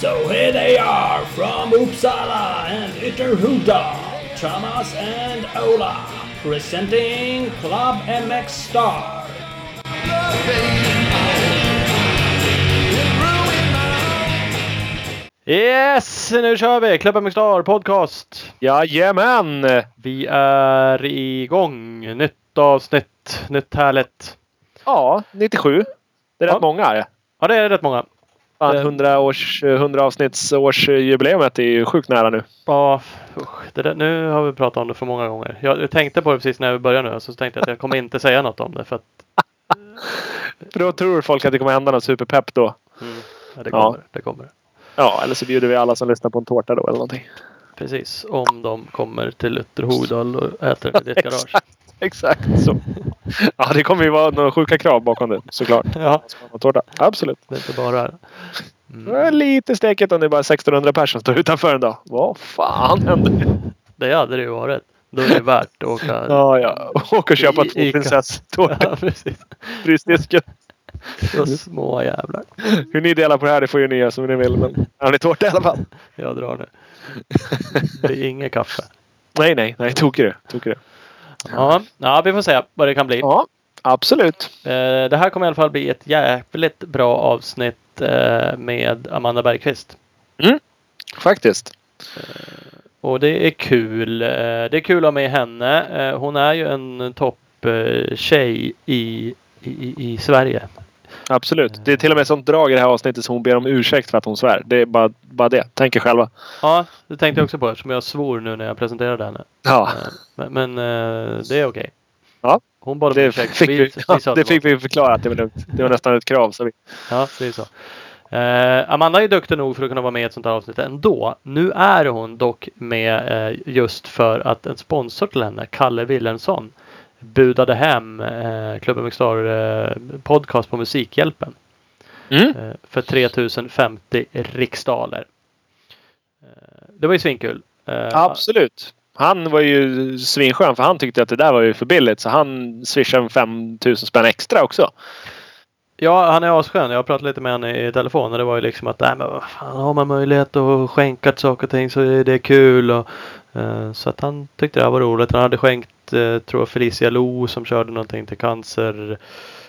So here they are from Uppsala and Ytterhuda, Thomas and Ola, presenting Club MX Star. Yes, nu kör vi! Klubben med Star Podcast. Jajamän! Vi är igång. Nytt avsnitt, nytt härligt. Ja, 97. Det är Ja. rätt många här. Ja, det är rätt många. Fan, Det- 100, års, 100 avsnitts årsjubileumet är ju sjukt nära nu. Ja, usch, där, nu har vi pratat om det för många gånger. Jag, tänkte på det precis när vi började nu. Så tänkte jag att jag kommer inte säga något om det. För att För då tror folk att det kommer hända något superpepp då. mm, ja, det Ja. kommer. Det kommer. Ja, eller så bjuder vi alla som lyssnar på en tårta då eller någonting. Precis. Om de kommer till Ytterhogdal och äter i ditt garage. Exakt så. Ja, det kommer ju vara några sjuka krav bakom det såklart. Ja, Tårta. Absolut. det är inte bara är lite stekigt om det är bara 1600 personer som står utanför en dag. Vad fan händer? Det hade det ju varit. Då är det värt att åka. Ja, ja. Åk och köpa två prinsesstårtor. Ja, precis. Frysdisken. Så små jävlar. Hur ni delar på det här, det får ju ni göra som ni vill. Men har ni tårta i alla fall? Jag drar nu. Det är inget kaffe. Nej, nej, nej. Tokig du. Tokig du. Ja, ja, vi får se vad det kan bli. Ja, absolut. Eh, Det här kommer i alla fall bli ett jävligt bra avsnitt eh, med Amanda Bergqvist. Faktiskt. Och det är kul. Eh, Det är kul att ha med henne. Eh, Hon är ju en topptjej i, i- i Sverige. Absolut. Det är till och med sånt drag i det här avsnittet som hon ber om ursäkt för att hon svär. Det är bara, bara det. Tänk er själva. Ja, det tänkte jag också på eftersom jag svor nu när jag presenterade henne. Ja, Eh, Men, men eh, det är okej. Ja, Hon bad om ursäkt. fick vi, ja, sa att det fick vi förklara att det var lugnt. Det var nästan ett krav. Så vi, Ja, det är så. Eh, Amanda är duktig nog för att kunna vara med i ett sånt här avsnitt ändå. Nu är hon dock med eh, just för att en sponsor till henne, Kalle Willensson, budade hem eh, Klubben Mixstar eh, podcast på Musikhjälpen mm. eh, för 3050 riksdaler. Eh, det var ju svinkul. Eh, Absolut. Han var ju svinskön för han tyckte att det där var ju för billigt. Så han swishade en 5000 spänn extra också. Ja, han är asskön. Jag pratade lite med honom i telefon och det var ju liksom att nej, men vad fan, har man möjlighet att skänka saker och ting så är det kul. Och, så att han tyckte det här var roligt. Han hade skänkt, eh, tror jag, Felicia Lo som körde någonting till cancer,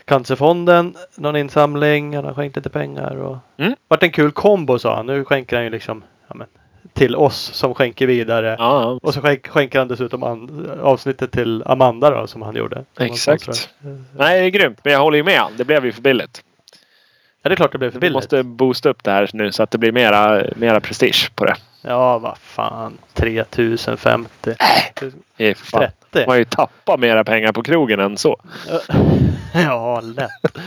Cancerfonden. Någon insamling. Han har skänkt lite pengar. Och, Mm. Vart en kul kombo sa han. Nu skänker han ju liksom ja, men, till oss som skänker vidare. Ja, Och så skänk, skänker han dessutom an, avsnittet till Amanda då som han gjorde. Exakt. Eh, Nej, det är grymt. Men jag håller ju med. Det blev ju för billigt. Ja, det är klart det blev för Vi billigt. måste boosta upp det här nu så att det blir mera, mera prestige på det. Ja, vad fan. 3050. Det är för fan. 30. Man har ju tappat mera pengar på krogen än så. Ja, lätt.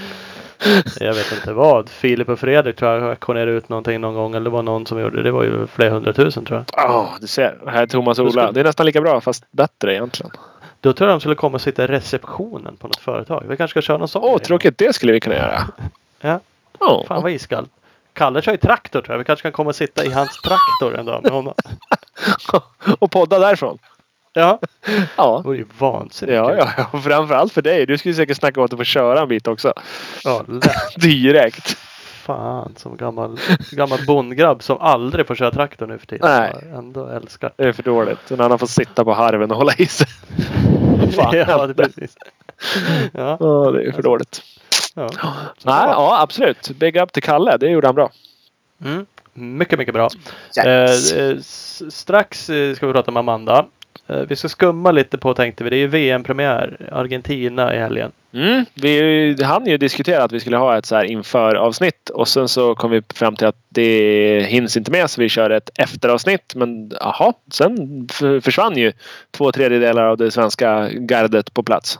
Jag vet inte vad. Filip och Fredrik tror jag auktionerade ut någonting någon gång. Eller det var någon som gjorde det. Det var ju flera hundratusen tror jag. Ja, du ser. Här är Thomas och Ola. Det är nästan lika bra fast bättre egentligen. Då tror jag de skulle komma och sitta i receptionen på något företag. Vi kanske ska köra någon sån. Åh, grej. tråkigt. Det skulle vi kunna göra. Ja, Ja. fan vad iskallt. Kalle kör ju traktor tror jag. Vi kanske kan komma och sitta i hans traktor en dag med honom. och podda därifrån. Ja, Ja. det vore ju vansinnigt Ja, ja, ja. Framförallt för dig. Du skulle säkert snacka om att du får köra en bit också. ja lätt. Direkt. Fan, som gammal, gammal bondgrabb som aldrig får köra traktor nu för tiden. Nej. Jag Ändå älskar. Det är för dåligt. En annan får sitta på harven och hålla i sig. Fan ja, det är precis. Ja, Ja, det är för dåligt. Ja. Nej, ja, absolut. Big up till Kalle. Det gjorde han bra. Mm. Mycket, mycket bra. Yes. Eh, eh, strax eh, ska vi prata om Amanda. Eh, vi ska skumma lite på tänkte vi. Det är ju VM-premiär. Argentina i helgen. Mm, vi hann ju diskutera att vi skulle ha ett så här inför avsnitt och sen så kom vi fram till att det hinns inte med så vi kör ett efteravsnitt. Men jaha, sen försvann ju två tredjedelar av det svenska gardet på plats.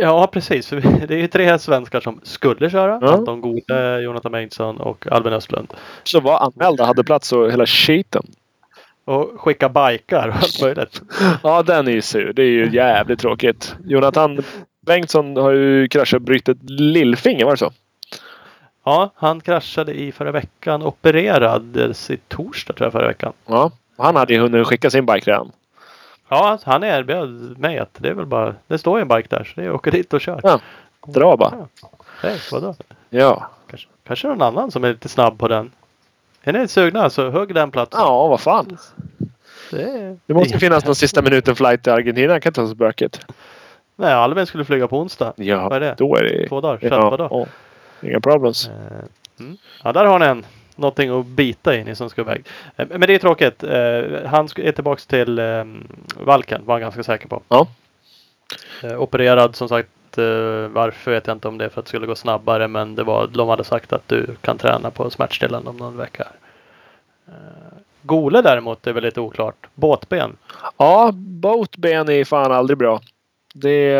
Ja, precis. Det är ju tre svenskar som skulle köra. Ja. Anton Gode, Jonathan Bengtsson och Albin Östlund. Så var anmälda hade plats och hela skiten. Och skicka bikar och allt möjligt. Ja, den är ju sur. Det är ju jävligt tråkigt. Jonathan Bengtsson har ju kraschat och brutit lillfinger, var det så? Ja, han kraschade i förra veckan. Opererades i torsdag tror jag förra veckan. Ja. Han hade ju hunnit skicka sin bike redan. Ja, han erbjöd mig att det är väl bara, det står ju en bike där så det är åka dit och kör. Ja. Dra bara. Hej, vadå? Ja. Kanske, kanske någon annan som är lite snabb på den. Är ni sugna så hugg den platsen. Ja, vad fan. Det, Det måste finnas någon sista minuten flight till Argentina. Jag kan inte ta så böket. Nej, Albin skulle flyga på onsdag. Ja, Vad är det? då är det... Två dagar? Ja, ja. Inga problems. Eh, Mm. Ja, där har ni en. Någonting att bita i ni som ska iväg. Eh, Men det är tråkigt. Eh, Han är tillbaks till eh, Valken var han ganska säker på. Ja. Eh, Opererad som sagt. Varför vet jag inte om det är för att det skulle gå snabbare. Men det var, de hade sagt att du kan träna på smärtstillande om någon vecka. Gole däremot är väl lite oklart. Båtben. Ja, boatben är fan aldrig bra. Det,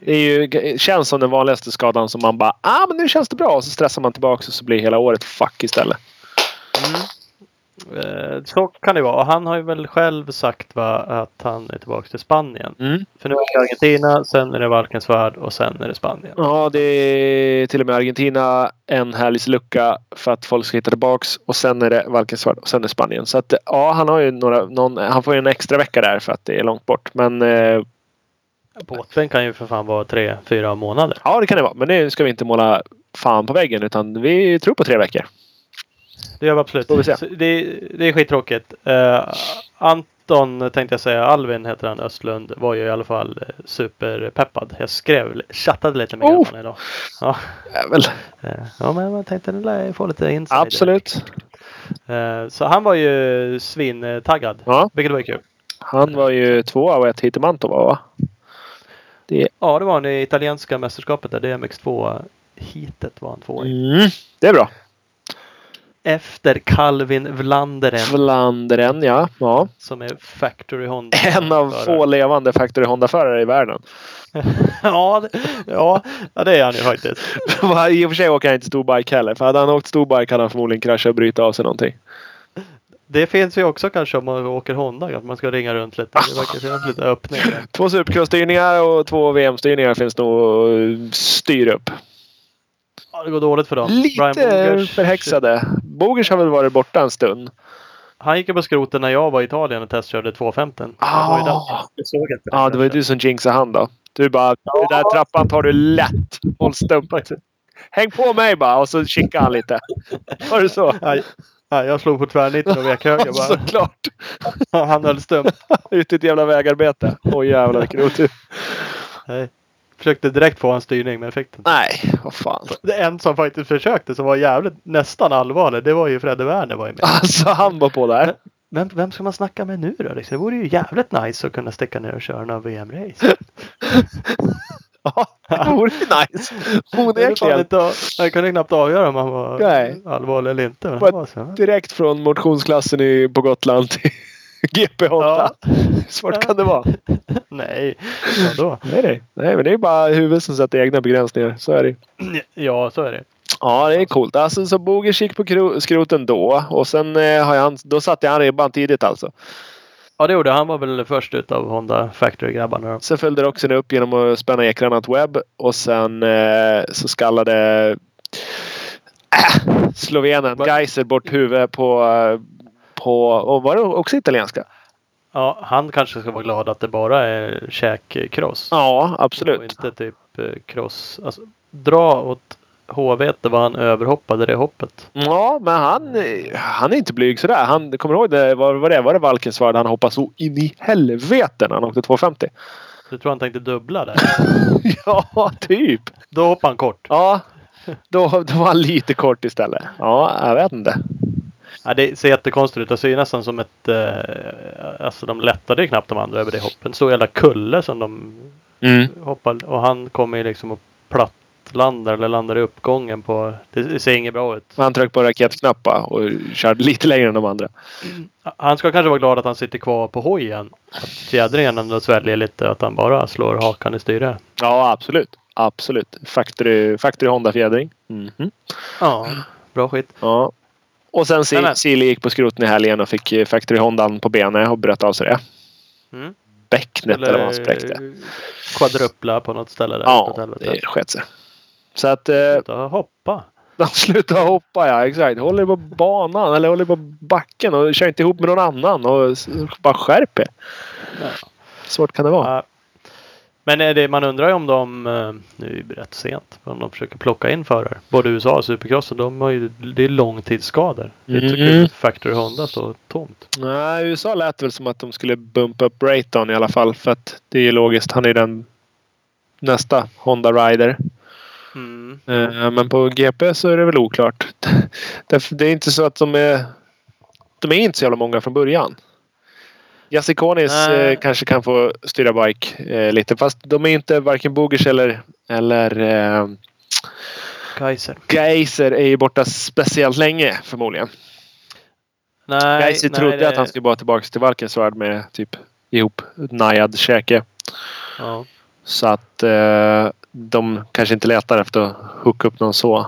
det är ju, känns som den vanligaste skadan som man bara ah men nu känns det bra och så stressar man tillbaka och så blir hela året fuck istället. Eh, Så kan det vara. Han har ju väl själv sagt va, att han är tillbaks till Spanien. Mm. För nu är det Argentina, sen är det Valkensvärd och sen är det Spanien. Ja, det är till och med Argentina en härlig lucka för att folk ska hitta tillbaks och sen är det Valkensvärd och sen är det Spanien. Så att ja, han har ju några, någon, han får ju en extra vecka där för att det är långt bort. Men eh, Båten kan ju för fan vara tre, fyra månader. ja, det kan det vara. Men det ska vi inte måla fan på väggen utan vi tror på tre veckor. Det gör vi absolut. Det, det är skittråkigt. Uh, Anton tänkte jag säga, Alvin heter han, Östlund, var ju i alla fall eh, superpeppad. Jag skrev, chattade lite med Oh! honom idag. Ja, Jävel. eh, ja, men jag tänkte den lär få lite insider. Absolut. Eh, Så han var ju svintaggad. Ja. Vilket var kul. Han var ju tvåa och ett hit i Mantova va? Ja, det var han i italienska mästerskapet där. DMX2 hitet var han två i. Mm, det är bra. Efter Calvin Vlanderen Flandern ja. ja. som är Factory Honda. En av få levande Factory Honda-förare i världen. ja, det, ja, ja, det är han ju faktiskt. I och för sig åker han inte storbike heller. För hade han åkt storbike hade han förmodligen kraschat och brutit av sig någonting. Det finns ju också kanske om man åker Honda att man ska ringa runt lite. Det verkar finnas lite öppningar. Två supercross-styrningar och två VM-styrningar finns nog att styra upp. Ja, det går dåligt för dem. Lite förhäxade. Bogers har väl varit borta en stund. Han gick ju på skroten när jag var i Italien och testkörde 250. Jag var ju. Ah. Ja, det var du som jinxade han då. Du bara, den där trappan tar du lätt. Håll stump. Häng på mig bara och så kikar han lite. Var det så? Nej, jag slog på tvärnitten och vek höger bara. Såklart. Han höll stum. Ut i ett jävla vägarbete. Oj jävlar vilken otur. Nej. Försökte direkt få en styrning men fick den. Nej, vad fan. Det en som faktiskt försökte som var jävligt nästan allvarlig. Det var ju Fredde Werner var ju med. Alltså han var på där. Men vem ska man snacka med nu då? Det vore ju jävligt nice att kunna sticka ner och köra några VM-race. Ja, det vore ju nice. Onekligen. Jag kunde knappt avgöra om han var Nej. allvarlig eller inte. Men var så. Direkt från motionsklassen i, på Gotland till GP Honda. Ja. Svårt kan det vara. Nej, vadå? Nej, nej. nej, men det är bara huvudet som sätter egna begränsningar. Så är det. Ja, så är det. Ja, det är coolt. Alltså, så Bogers gick på kro- skroten då och sen eh, har jag, då satte han ribban tidigt alltså. Ja, det gjorde han. var väl först ut av Honda Factory-grabbarna. Sen följde Roxen upp genom att spänna ekrarna åt webb och sen eh, så skallade äh, slovenen Geiser bort huvudet på, eh, på och var det också italienska? Ja, han kanske ska vara glad att det bara är käkkross. Ja, Och absolut. inte typ eh, cross. Alltså, dra åt HV det var han överhoppade det hoppet. Ja, men han, han är inte blyg sådär. Han, kommer du ihåg det? Var, var det? Var det Valkensvärd? Han hoppade så in i helvete när han åkte 250. Du tror han tänkte dubbla där? ja, typ. Då hoppade han kort. Ja, då, då var han lite kort istället. Ja, jag vet inte. Ja, det ser jättekonstigt ut. Det ser ju nästan som ett... Eh, alltså de lättade ju knappt de andra över det hoppet. En stor jävla kulle som de Mm. hoppade. Och han kommer ju liksom och plattlandar eller landar i uppgången på... Det ser inget bra ut. Han tryckte på raketknappar och körde lite längre än de andra. Han ska kanske vara glad att han sitter kvar på hojen. Att fjädringen ändå sväljer lite. Att han bara slår hakan i styret. Ja, absolut. Absolut. Factory, Factory Honda-fjädring. Mhm. Ja, bra skit. Ja. Och sen Sili gick på skroten i helgen och fick eh, Factory Hondan på benet och bröt av sig det. Mm. Bäcknet eller, vad han spräckte. kvadrupla på något ställe där. Ja, det sket sig. Så att... Eh, Sluta hoppa. de slutade hoppa, ja exakt. Håller på banan eller håller på backen och kör inte ihop med någon annan. Och bara skärp er. svårt kan det vara? Ja. Men är det, man undrar ju om de, eh, nu är det rätt sent, om de försöker plocka in förare. Både USA och Supercrossen, de har ju, det är långtidsskador. Det är inte kul att Factory Honda står tomt. Nej, USA lät väl som att de skulle bumpa upp Brayton i alla fall. För att det är ju logiskt. Han är den nästa Honda Rider. Mm. Eh, Men på GP så är det väl oklart. Det är inte så att de är... De är inte så jävla många från början. Jasikonis Nej. eh, kanske kan få styra bike eh, lite. Fast de är inte varken Bogers eller, eller eh, Kaiser. Geiser är ju borta speciellt länge förmodligen. Nej, Geiser trodde det- att han skulle bara tillbaka till Valkensvärd med typ ihop najad käke. Ja. Så att eh, de kanske inte letar efter att hooka upp någon så.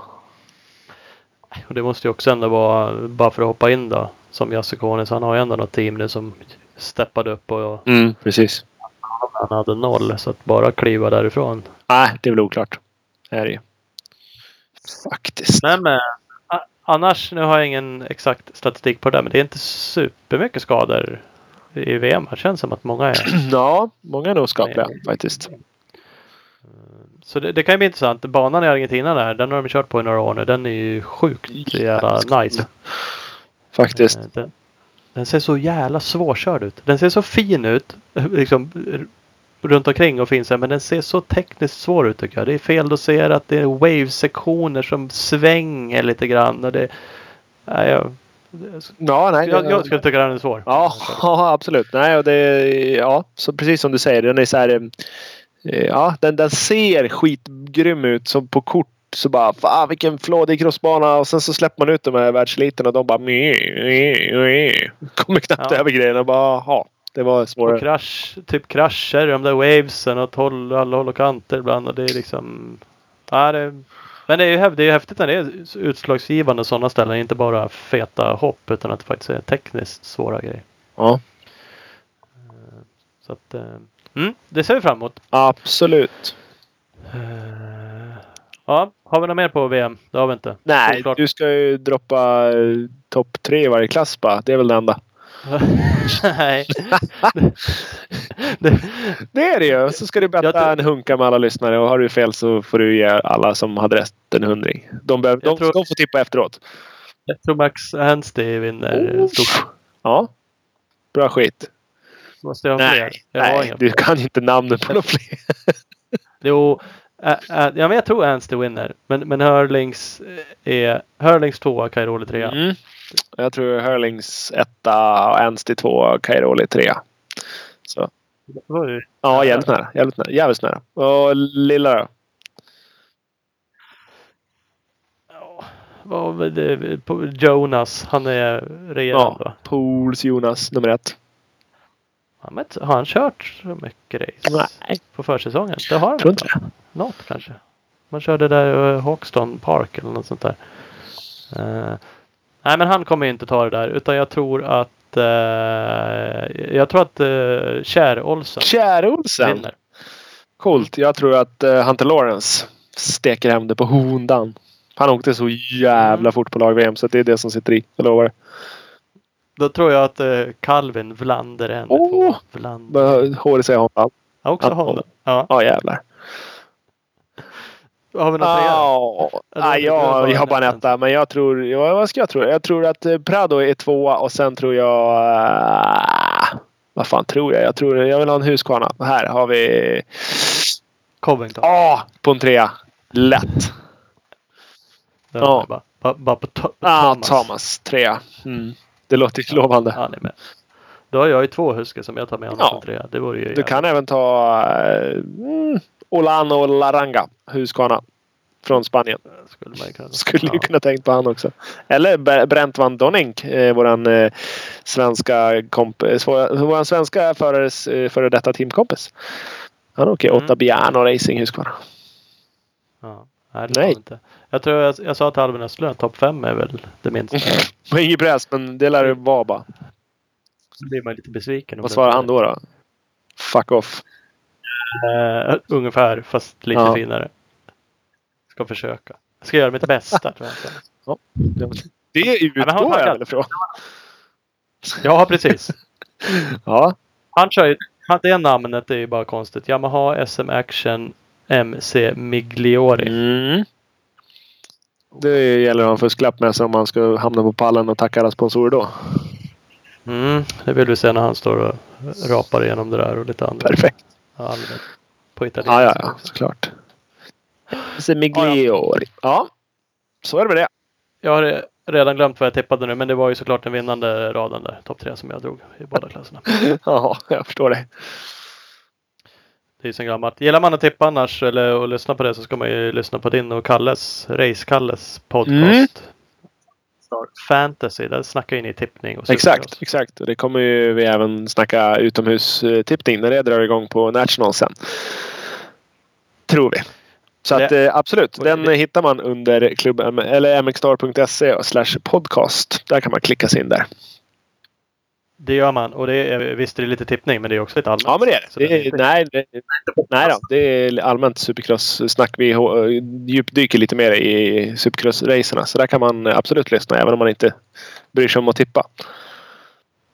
Och det måste ju också ändå vara, bara för att hoppa in då, som Jasikonis. Han har ju ändå något team nu som steppade upp och Mm, precis. han hade noll. Så att bara kliva därifrån. Nej, det är väl oklart. Det är det ju. Faktiskt. Nej men annars, nu har jag ingen exakt statistik på det men det är inte supermycket skador i VM. Det känns som att många är. Ja, många är nog skapliga faktiskt. Så det, det kan ju bli intressant. Banan i Argentina där, den har de kört på i några år nu. Den är ju sjukt jävla nice. Faktiskt. Eh, Den, den ser så jävla svårkörd ut. Den ser så fin ut. Liksom runt omkring och fin så här, men den ser så tekniskt svår ut tycker jag. Det är feldoserat. Det är wave-sektioner som svänger lite grann. Och det, nej, jag, Ja, nej. jag, jag skulle tycka den är svår. Ja, ja, absolut. Nej, och det, ja, så precis som du säger. Den är så här. Eh, Ja, den, den ser skitgrym ut. Som på kort så bara fan vilken flådig crossbana. Och sen så släpper man ut de här världseliten och de bara meh, meh, meh. Kommer knappt Ja. över grejerna. Bara, jaha, det var Och svårare. krasch, typ krascher, de där wavesen åt håll, alla håll och kanter ibland. Och det är liksom... Ja, det, men det är ju det är ju häftigt när det är utslagsgivande sådana ställen. Inte bara feta hopp utan att det faktiskt är tekniskt svåra grejer. Ja, Så att, eh, mm, det ser vi fram emot. absolut. Eh, ja, har vi något mer på VM? Det har vi inte. Nej, du ska ju droppa eh, topp tre i varje klass bara. Det är väl det enda. Nej. det, är det ju. Så ska du betta en hunka med alla lyssnare. Och har du fel så får du ge alla som hade rätt en hundring. De, behöver, Jag de, tror- de får tippa efteråt. jag tror Max Hanstey vinner Oh. stort. Ja. Bra skit. Måste jag ha fler? Nej, Jag har nej du kan inte namnen på några fler. Jo, ä, ä, ja, men jag tror Anstey vinner. Men, men Hurlings är Hurlings tvåa, Cairoli trea. Mm. Jag tror Hurlings etta och Anstey två, Cairoli trea. Så. Ja, jävligt nära. Jävligt nära. Jävligt nära. Och lilla då? Ja? På Jonas, han är regerande va? Pools Jonas nummer ett. Ja, men Har han kört så mycket race Nej, på försäsongen? Det har han tror inte. Något kanske. Man körde där i Hawkston Park eller något sånt där. Eh, nej men han kommer inte ta det där utan jag tror att eh, jag tror att uh, Kjär Olsen Kjär Olsen. vinner. Coolt. Jag tror att uh, Hunter Lawrence steker hem det på hondan. Han åkte så jävla Mm. fort på lag-VM så det är det som sitter i. Jag lovar. Då tror jag att uh, Calvin Vlander är en Åh! två. Vlander. HRC Honda. Ja, också Honda. Ja. Ja jävlar. Har vi någon trea? Ja, Nej, jag, har bara en etta. Men jag tror... Ja, vad ska jag tro? Jag tror att eh, Prado är tvåa och sen tror jag... eh, vad fan tror jag? Jag tror jag vill ha en Husqvarna. Här har vi... Covington. Ja, på en trea. Lätt. Ja. bara, bara på to- Ah, Thomas. Thomas. Trea. Mm. Det låter ju lovande. Han är med. Då har jag ju två huskar som jag tar med honom Ja. trea. Det vore ju Du jävligt- kan även ta eh, mm, Olano Laranga. Husqvarna. Från Spanien. Skulle man kunna. Skulle ju Ja. kunna tänkt på han också. Eller Bre- Brent van Donink. Eh, våran eh, svenska kompis. Vår, våran svenska förares eh, före detta teamkompis. Han åker Mm. åtta Biano Racing Husqvarna. Ja. Nej, det Nej. Inte. Jag tror jag, jag sa till Albin Östlund topp fem är väl det minsta. Och Inget press men det lär det vara bara. Så blir man lite besviken. Vad det svarar han då? då? Fuck off. Eh, ungefär, fast lite Ja. finare. Ska försöka. Jag ska göra mitt bästa tror jag. Det men han utgår jag väl ifrån. Ja, precis. Ja. Han kör ju Ja, det namnet är ju bara konstigt. Yamaha SM Action MC Migliori. Mm. Det gäller att ha en fusklapp med sig om man ska hamna på pallen och tacka alla sponsorer då. Mm, det vill vi se när han står och rapar igenom det där och lite annat. Perfekt. Allmänt. På italienska. Ja, ja, ja, såklart. Semigliori. Ja, så är det med det. Jag har redan glömt vad jag tippade nu men det var ju såklart den vinnande raden där. Topp tre som jag drog i båda klasserna. Ja, jag förstår det. Det är ju sen gammalt. Gillar man att tippa annars eller att lyssna på det så ska man ju lyssna på din och Kalles, Race-Kalles podcast. Mm. Fantasy, där snackar ju ni tippning och Exakt, exakt. Och det kommer ju vi även snacka utomhustippning när det drar igång på National sen. Tror vi. Så Det- att eh, absolut, den det- hittar man under klubb, eller mxstar.se slash podcast. Där kan man klicka sig in där. Det gör man och det är, visst är det lite tippning men det är också lite allmänt. Ja men det är det. det är, nej, det, nej då, det är allmänt supercross-snack. Vi hå- djupdyker lite mer i supercross-racerna. Så där kan man absolut lyssna även om man inte bryr sig om att tippa.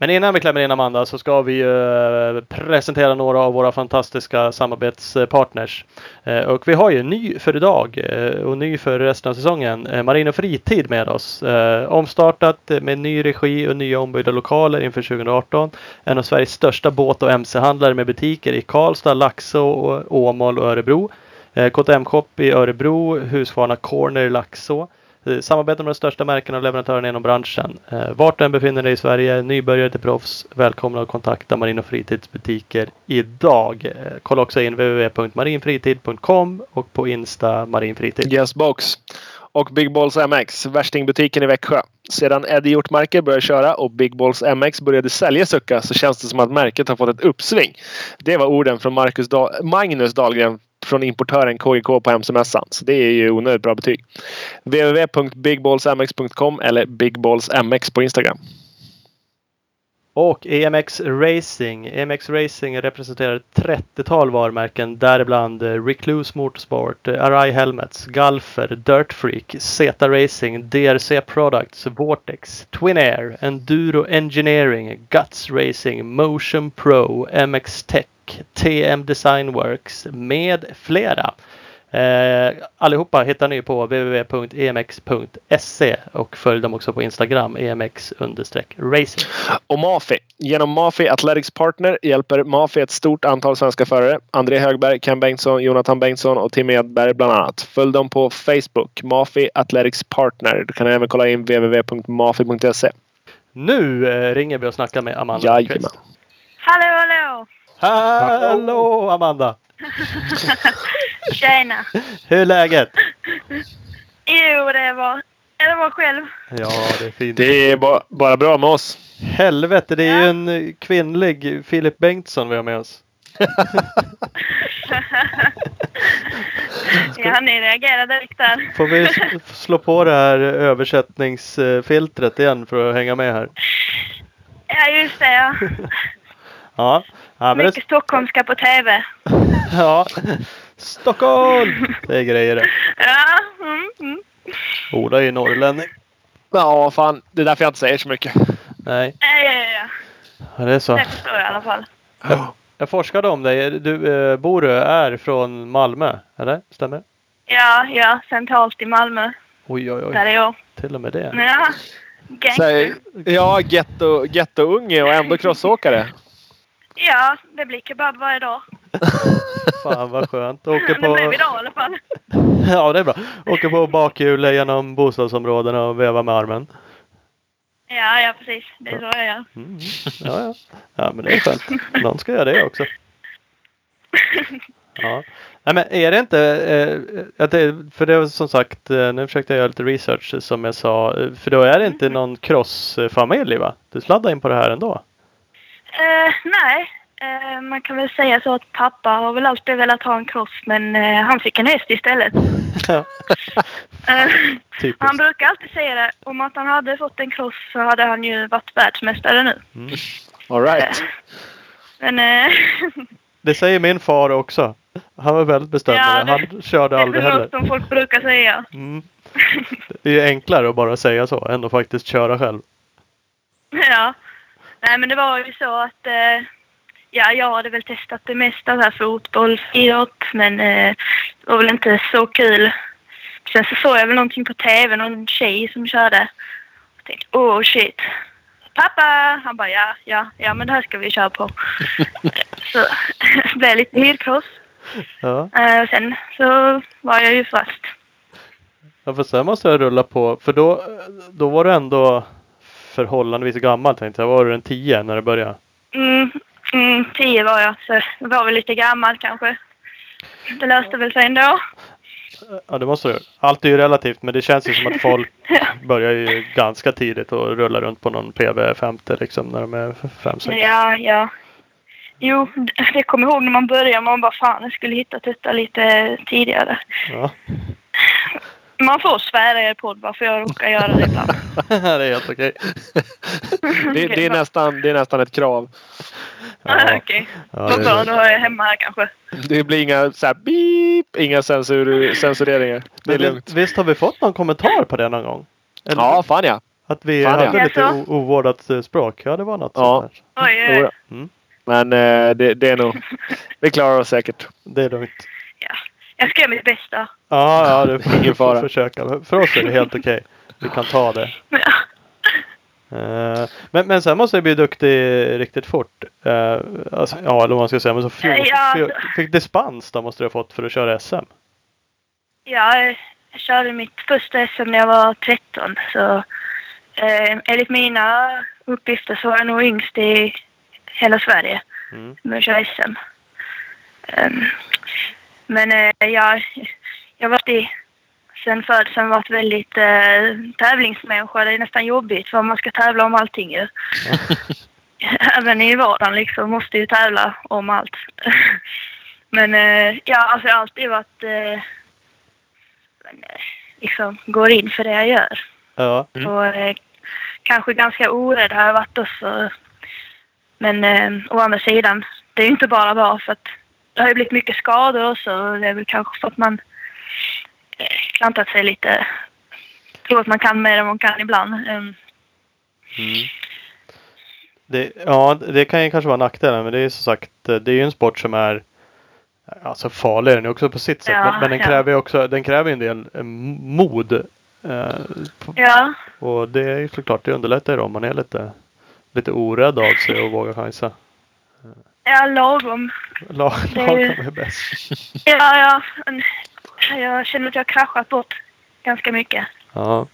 Men innan vi klämmer in Amanda så ska vi eh, presentera några av våra fantastiska samarbetspartners. Eh, och vi har ju ny för idag eh, och ny för resten av säsongen. Marino Fritid med oss. Omstartat med ny regi och nya ombyggda lokaler inför 2018. En av Sveriges största båt och mc-handlare med butiker i Karlstad, Laxå, Åmål och Örebro. KTM Shop i Örebro, Husqvarna Corner i Laxå. Eh, Samarbeta med de största märkena och leverantörerna inom branschen. Eh, vart du än befinner dig i Sverige, nybörjare till proffs, välkomna att kontakta Marin Fritids butiker idag. Eh, kolla också in www.marinfritid.com och på Insta marinfritid. Yes. Och Big Balls MX, värstingbutiken i Växjö. Sedan Eddie Hjortmarker började köra och Big Balls MX började sälja sucka så känns det som att märket har fått ett uppsving. Det var orden från Marcus Dahl- Magnus Dahlgren från importören KIK på MC-mässan. Så det är ju onödigt bra betyg. www.bigballsmx.com eller bigballsmx på Instagram. Och EMX Racing. EMX Racing representerar ett 30-tal varumärken däribland eh, Recluse Motorsport, eh, Arai Helmets, Galfer, Dirt Freak, Zeta Racing, DRC Products, Vortex, Twin Air, Enduro Engineering, Guts Racing, Motion Pro, MX Tech, TM Design Works med flera. Eh, allihopa hittar ni på www.emx.se och följ dem också på Instagram, emx-racing. Och Mafi. Genom Mafi Athletics Partner hjälper Mafi ett stort antal svenska förare. André Högberg, Ken Bengtsson, Jonathan Bengtsson och Tim Edberg bland annat. Följ dem på Facebook. Mafi Athletics Partner. Du kan även kolla in www.mafi.se. Nu eh, ringer vi och snackar med Amanda Jajamän. Hallå, hallå! Hallå Amanda! Tjena! Hur är läget? Jo, det var, det var själv. Ja, det är fint. Det är ba- bara bra med oss. Helvete, det är ju en kvinnlig Filip Bengtsson vi har med oss. Ja, ni reagerade direkt där. Får vi slå på det här översättningsfiltret igen för att hänga med här? Ja, just det. Ja. Ja, ja men det, Mycket stockholmska på TV. ja. Stockholm! Det är grejer det. Ja, mm, mm. Ola är ju norrlänning. Ja, fan. Det är därför jag inte säger så mycket. Nej, ja, ja, ja. ja, det är så. Det förstår jag i alla fall. Jag forskade om dig. Du, eh, Borö är från Malmö, eller? Stämmer? Ja, ja, centralt i Malmö. Oj, oj, Där oj. är jag. Till och med det. Ja, gangster. ja, getto, gettounge och ändå crossåkare. Ja, det blir kebab varje dag. Fan vad skönt. Åker Det blev på... idag i alla fall. Ja, det är bra. Åker på bakhjul genom bostadsområdena och vevar med armen. Ja, ja, precis. Det är så jag gör. Mm. Ja, ja. ja, men det är skönt. Någon ska göra det också. Ja. Nej, men är det inte, eh, det, för det var som sagt, eh, nu försökte jag göra lite research som jag sa, eh, för då är det inte någon crossfamilj va? Du sladdar in på det här ändå? Eh, nej, eh, man kan väl säga så att pappa har väl alltid velat ha en cross men eh, han fick en häst istället. Eh, han brukar alltid säga det. Om att han hade fått en cross så hade han ju varit världsmästare nu. Mm. All right. Men eh, Det säger min far också. Han var väldigt bestämd Ja, det. det- Han körde det är aldrig heller. något som folk brukar säga. Mm. Det är enklare att bara säga så än att faktiskt köra själv. Ja. Nej men det var ju så att eh, ja, jag hade väl testat det mesta, här fotboll, idrott, men eh, det var väl inte så kul. Sen så såg jag väl någonting på tv, någon tjej som körde. Jag tänkte, oh shit. Pappa! Han bara, ja, ja, ja, men det här ska vi köra på. så det blev lite hyrcross. Ja. Eh, sen så var jag ju fast. ja, för sen måste jag rulla på. För då, då var du ändå förhållandevis gammal tänkte jag. Var du en 10 när du började? Mm, mm, tio var jag, så jag var väl lite gammal kanske. Det löste väl sig ändå. Ja det måste du. Allt är ju relativt men det känns ju som att folk börjar ju ganska tidigt och rulla runt på någon PV50 liksom när de är 5-6. Ja, ja. Jo, det kommer ihåg när man började. Man bara fan, jag skulle hittat detta lite tidigare. Ja. Man får svära i er podd bara för jag råkar göra det ibland. det är helt okej. Det, det, är nästan, det är nästan ett krav. Ja. Okej. Ja, Vad bra, då har jag hemma här kanske. Det blir inga så här beep, inga censur, censureringar. Det är Men lugnt. Visst har vi fått någon kommentar på det någon gång? Eller Ja, fan ja. Att vi Fan, ja. hade lite Jaså? o- ovårdat eh, språk? Ja det var något Ja. sånt där. Oj, oj, ja. Mm. Men eh, det, det är nog... Vi klarar oss säkert. Det är lugnt. Ja. Jag ska göra mitt bästa. Ja, ja du får, Ingen fara. försöka. För oss är det helt okej. Vi kan ta det. Ja. Eh, men, men sen måste jag bli duktig riktigt fort. Uh, alltså, ja, eller vad man ska säga. Men så fjol, Ja, fjol, fick dispens då måste du ha fått för att köra SM. Ja, jag körde mitt första SM när jag var 13. Så eh, enligt mina uppgifter så var jag nog yngst i hela Sverige Mm. med att köra SM. Ehm, men eh, jag, jag varit i, sen födseln varit väldigt eh, tävlingsmänniska. Det är nästan jobbigt för man ska tävla om allting ju. Även i vardagen liksom måste ju tävla om allt. Men eh, ja, alltså jag har alltid varit eh, men, eh, liksom går in för det jag gör. Ja. Mm. Och eh, kanske ganska orädd har jag varit också. Men eh, å andra sidan, det är ju inte bara bra för att det har ju blivit mycket skador också. Det är väl kanske för att man eh, klantat sig lite. Tror att man kan mer än man kan ibland. Ehm, Mm. Det, ja, det kan ju kanske vara nackdelen. Men det är som sagt, det är ju en sport som är Alltså farlig är den ju också på sitt sätt. Ja, men, men den ja. kräver ju också, den kräver ju en del eh, mod. Eh, ja, och det är ju såklart, det underlättar ju om man är lite, lite orädd av sig och vågar chansa. Ja, lagom. Lagom är bäst. Ja, ja. Jag känner att jag har kraschat bort ganska mycket. Ja.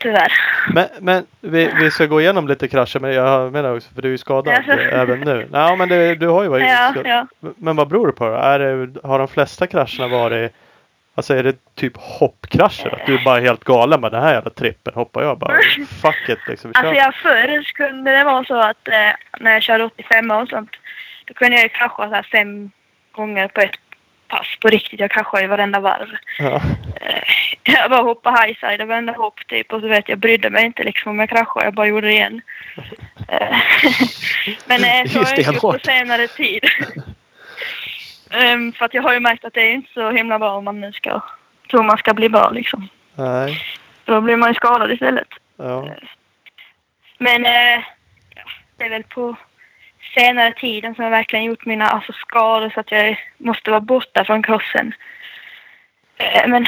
Tyvärr. Men, men vi, vi ska gå igenom lite krascher. Men jag menar också, för du är ju skadad eh, även nu. Nej, men det, du har ju varit Ja, ja. Men vad beror det på då? Är det, har de flesta krascherna varit Alltså är det typ hoppkrascher? Att du är bara helt galen med den här jävla trippen hoppar jag bara. Fuck it liksom. Vi kör. Alltså jag förr kunde det vara så att eh, när jag körde 85 och sånt. Då kunde jag ju krascha så här fem gånger på ett pass på riktigt. Jag kraschade ju varenda varv. Ja. Eh, jag bara hoppade highside varenda hopp typ. Och så vet jag brydde mig inte liksom om jag kraschade. Jag bara gjorde det igen. Eh, Men eh, så har jag inte gjort på senare tid. Ehm, för att jag har ju märkt att det är inte så himla bra om man nu ska tror man ska bli bra liksom. Nej. Då blir man ju skadad istället. Ja. Men eh, det är väl på senare tiden som jag verkligen gjort mina alltså, skador så att jag måste vara borta från crossen. Eh, men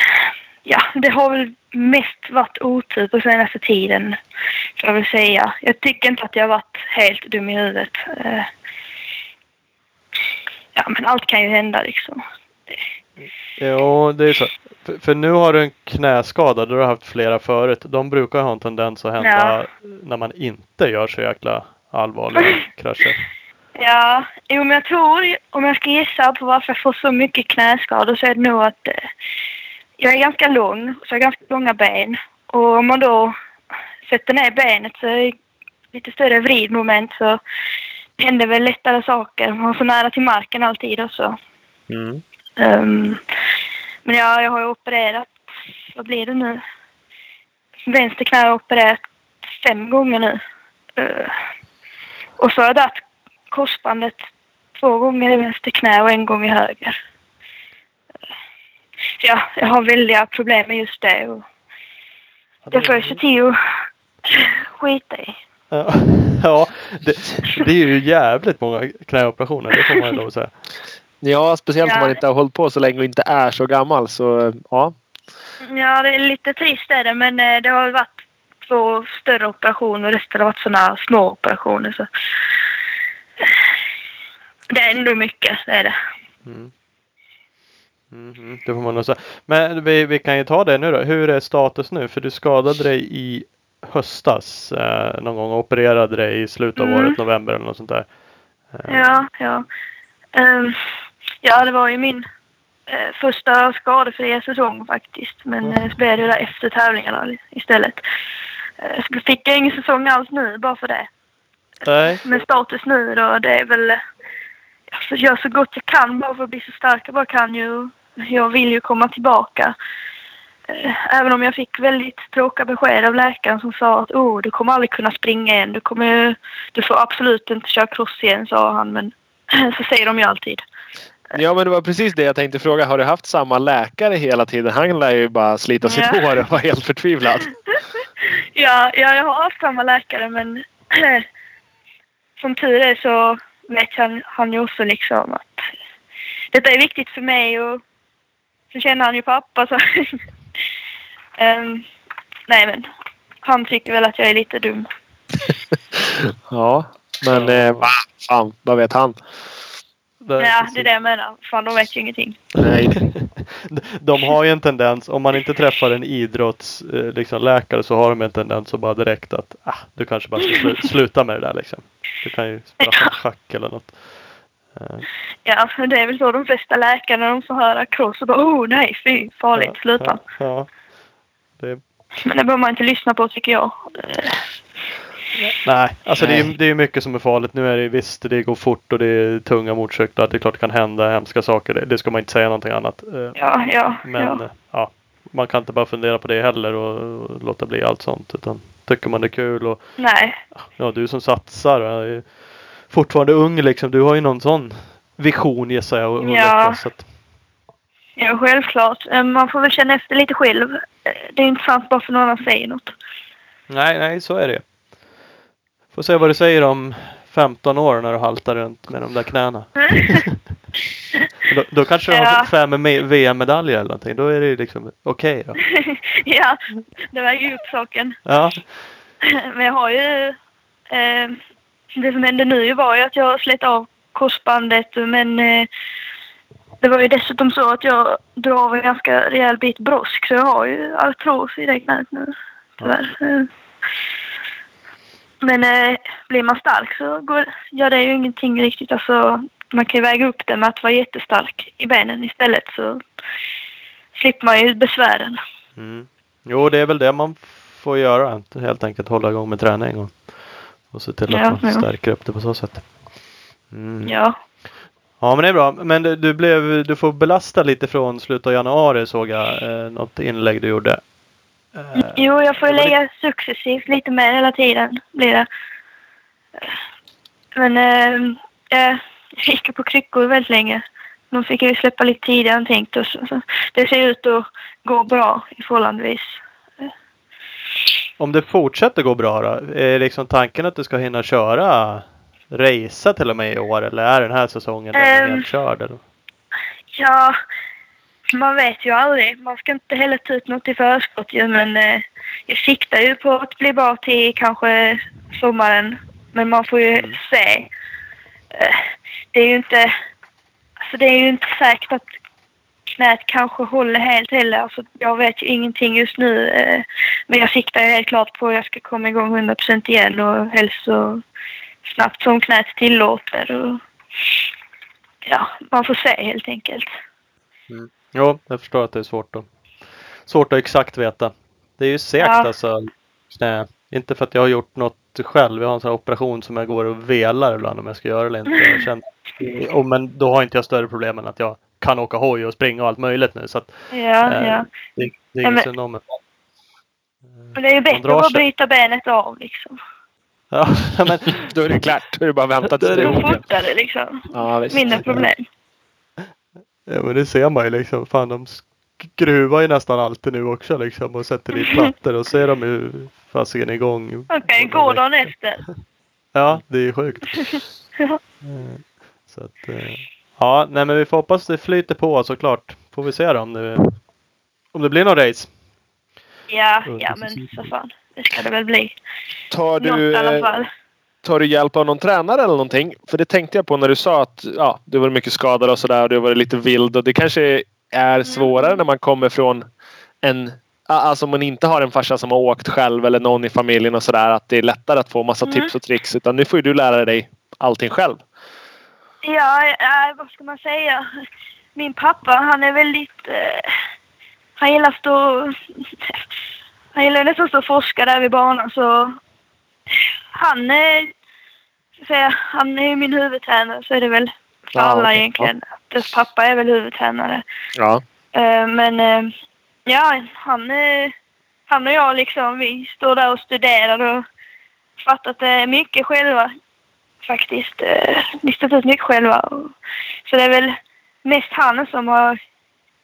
ja, det har väl mest varit otur på senaste tiden. Får jag väl säga. Jag tycker inte att jag har varit helt dum i huvudet. Eh, ja, men allt kan ju hända liksom. Jo, det är så. För, för nu har du en knäskada. Du har haft flera förut. De brukar ha en tendens att hända Ja. när man inte gör så jäkla allvarliga krascher. Ja, jo men jag tror, om jag ska gissa på varför jag får så mycket knäskador så är det nog att eh, jag är ganska lång, så jag har ganska långa ben. Och om man då sätter ner benet så är det lite större vridmoment så händer väl lättare saker. Man har så nära till marken alltid också. Mm. Ehm, men ja, jag har ju opererat, vad blir det nu? Vänster knä har jag opererat fem gånger nu. Eh, och så har jag dragit korsbandet två gånger i vänster knä och en gång i höger. Så ja, jag har väldiga problem med just det. Och det får jag se till att skita i. Ja, det, det är ju jävligt många knäoperationer. Det får man att säga. Ja, speciellt om man inte har hållit på så länge och inte är så gammal. Så ja. Ja, det är lite trist är det, men eh, det har varit två större operationer och resten har varit sådana små operationer. Så. Det är ändå mycket, det är det. Mm. Mhm, det får man nog säga. Men vi, vi kan ju ta det nu då. Hur är status nu? För du skadade dig i höstas eh, någon gång och opererade dig i slutet av Mm. året, november eller något sånt där. Eh, Ja, ja. Ehm, ja, det var ju min eh, första skadefria säsong faktiskt. Men eh, så blev det där efter tävlingarna istället. Eh, så fick jag ingen säsong alls nu bara för det. Nej. Men status nu då, det är väl... Jag göra så gott jag kan bara för att bli så stark jag bara kan ju. Jag vill ju komma tillbaka. Eh, Även om jag fick väldigt tråkiga besked av läkaren som sa att oh, du kommer aldrig kunna springa igen. Du, kommer, du får absolut inte köra cross igen, sa han. Men så säger de ju alltid. ja, men det var precis det jag tänkte fråga. Har du haft samma läkare hela tiden? Han lär ju bara slita sitt Ja. hår och vara helt förtvivlad. Ja, ja, jag har haft samma läkare men som tur är så vet han, han ju också liksom att detta är viktigt för mig och så känner han ju pappa så. Ehm, nej men han tycker väl att jag är lite dum. Ja, men eh, va, fan, vad vet han? Ja, det är det jag menar. Fan, de vet ju ingenting. Nej. De har ju en tendens, om man inte träffar en idrottsläkare liksom, läkare så har de en tendens att bara direkt att ah, du kanske bara ska slu- sluta med det där liksom. Du kan ju spela schack eller något. Eh, Ja, men det är väl så de flesta läkare när de får höra cross och bara oh nej fy farligt, sluta. Ja, ja. Det, Men det behöver man inte lyssna på tycker jag. Nej, alltså det är, ju- Nej. det är ju mycket som är farligt. Nu är det visst, det går fort och det är tunga motorcyklar. Det är klart det kan hända hemska saker. Det, det ska man inte säga någonting annat. Eh, Ja, ja, Men ja. ja, man kan inte bara fundera på det heller och, och låta bli allt sånt. Utan tycker man det är kul och Nej, ja, du som satsar och är fortfarande ung liksom. Du har ju någon sån vision gissar jag. Och, och Ja. lyckas, så att, ja, självklart. Eh, Man får väl känna efter lite själv. Eh, Det är inte sant bara för någon annan säger något. nej, nej, så är det. Får se vad du säger om 15 år när du haltar runt med de där knäna. Då, då kanske du Ja. har fem med- VM-medaljer eller någonting. Då är det ju liksom okej då. ja, det väger ju upp saken. Ja. Men jag har ju... Eh, det som hände nu var ju att jag slet av korsbandet men eh, det var ju dessutom så att jag drar av en ganska rejäl bit brosk så jag har ju artros i det knät nu. Tyvärr. Eh, Men eh, blir man stark så går, gör det ju ingenting riktigt. Alltså, man kan ju väga upp det med att vara jättestark i benen istället så slipper man ju besvären. Mm. Jo, det är väl det man får göra. Helt enkelt hålla igång med träning och, och se till att Ja, man ja. stärker upp det på så sätt. Mm. Ja. Ja. men det är bra. Men du, du, blev, du får belasta lite från slutet av januari såg jag. Eh, något inlägg du gjorde. Eh, Jo, jag får ju det lägga successivt lite mer hela tiden blir det. Men eh, jag gick på kryckor väldigt länge. De fick jag ju släppa lite tidigare än tänkt. Och så, så det ser ut att gå bra i förhållandevis. Om det fortsätter gå bra då? Är liksom tanken att du ska hinna köra racea till och med i år? Eller är den här säsongen Ehm. helt körd? Eller? Ja, man vet ju aldrig. Man ska inte heller ta ut något i förskott ju, men eh, jag siktar ju på att bli bra till kanske sommaren. Men man får ju Mm. se. Eh, det är ju inte... Alltså det är ju inte säkert att knät kanske håller helt heller. Alltså jag vet ju ingenting just nu. Eh, men jag siktar ju helt klart på att jag ska komma igång 100% igen och helst så snabbt som knät tillåter. Och, ja, man får se helt enkelt. Jo, jag förstår att det är svårt att, svårt att exakt veta. Det är ju segt Ja. alltså. Knä. Inte för att jag har gjort något själv. Jag har en sån operation som jag går och velar ibland om jag ska göra eller inte. Jag känner, och, men då har inte jag större problem än att jag kan åka hoj och springa och allt möjligt nu. Så att, Ja, Eh, ja. det, det är Ja, inget men- om mig. Men det är ju bättre att bara bryta benet av liksom. Ja, men, Då är det klart. Då är det bara att vänta tills det är fortare liksom. Ja, visst. Mindre problem. ja, men det ser man ju liksom. Fan, de sk- skruvar ju nästan alltid nu också liksom och sätter dit plattor och så är de ju fasiken igång. Okej, går dagen efter. Ja, det är ju sjukt. Ja. Så att, eh, ja, nej men vi får hoppas det flyter på såklart. Får vi se då om det, om det blir någon race. Ja, ja men för fan. Det ska det väl bli. Tar Något du, i alla eh, fall. tar du hjälp av någon tränare eller någonting? För det tänkte jag på när du sa att ja, det var mycket skador och sådär och det var lite vild och det kanske är svårare när man kommer från en Alltså om man inte har en farsa som har åkt själv eller någon i familjen och sådär att det är lättare att få massa Mm. tips och tricks. Utan nu får ju du lära dig allting själv. Ja, äh, vad ska man säga? Min pappa, han är väldigt... Eh, han gillar att stå... Han gillar nästan att stå och forska där vid banan så... Han är... säga, han är min huvudtränare så är det väl för Ja, alla okej. egentligen. Dess pappa är väl huvudtränare. Ja. Eh, men eh, ja, han, eh, han och jag liksom, vi står där och studerar och fattat eh, mycket själva faktiskt. Eh, listat ut mycket själva. Så det är väl mest han som har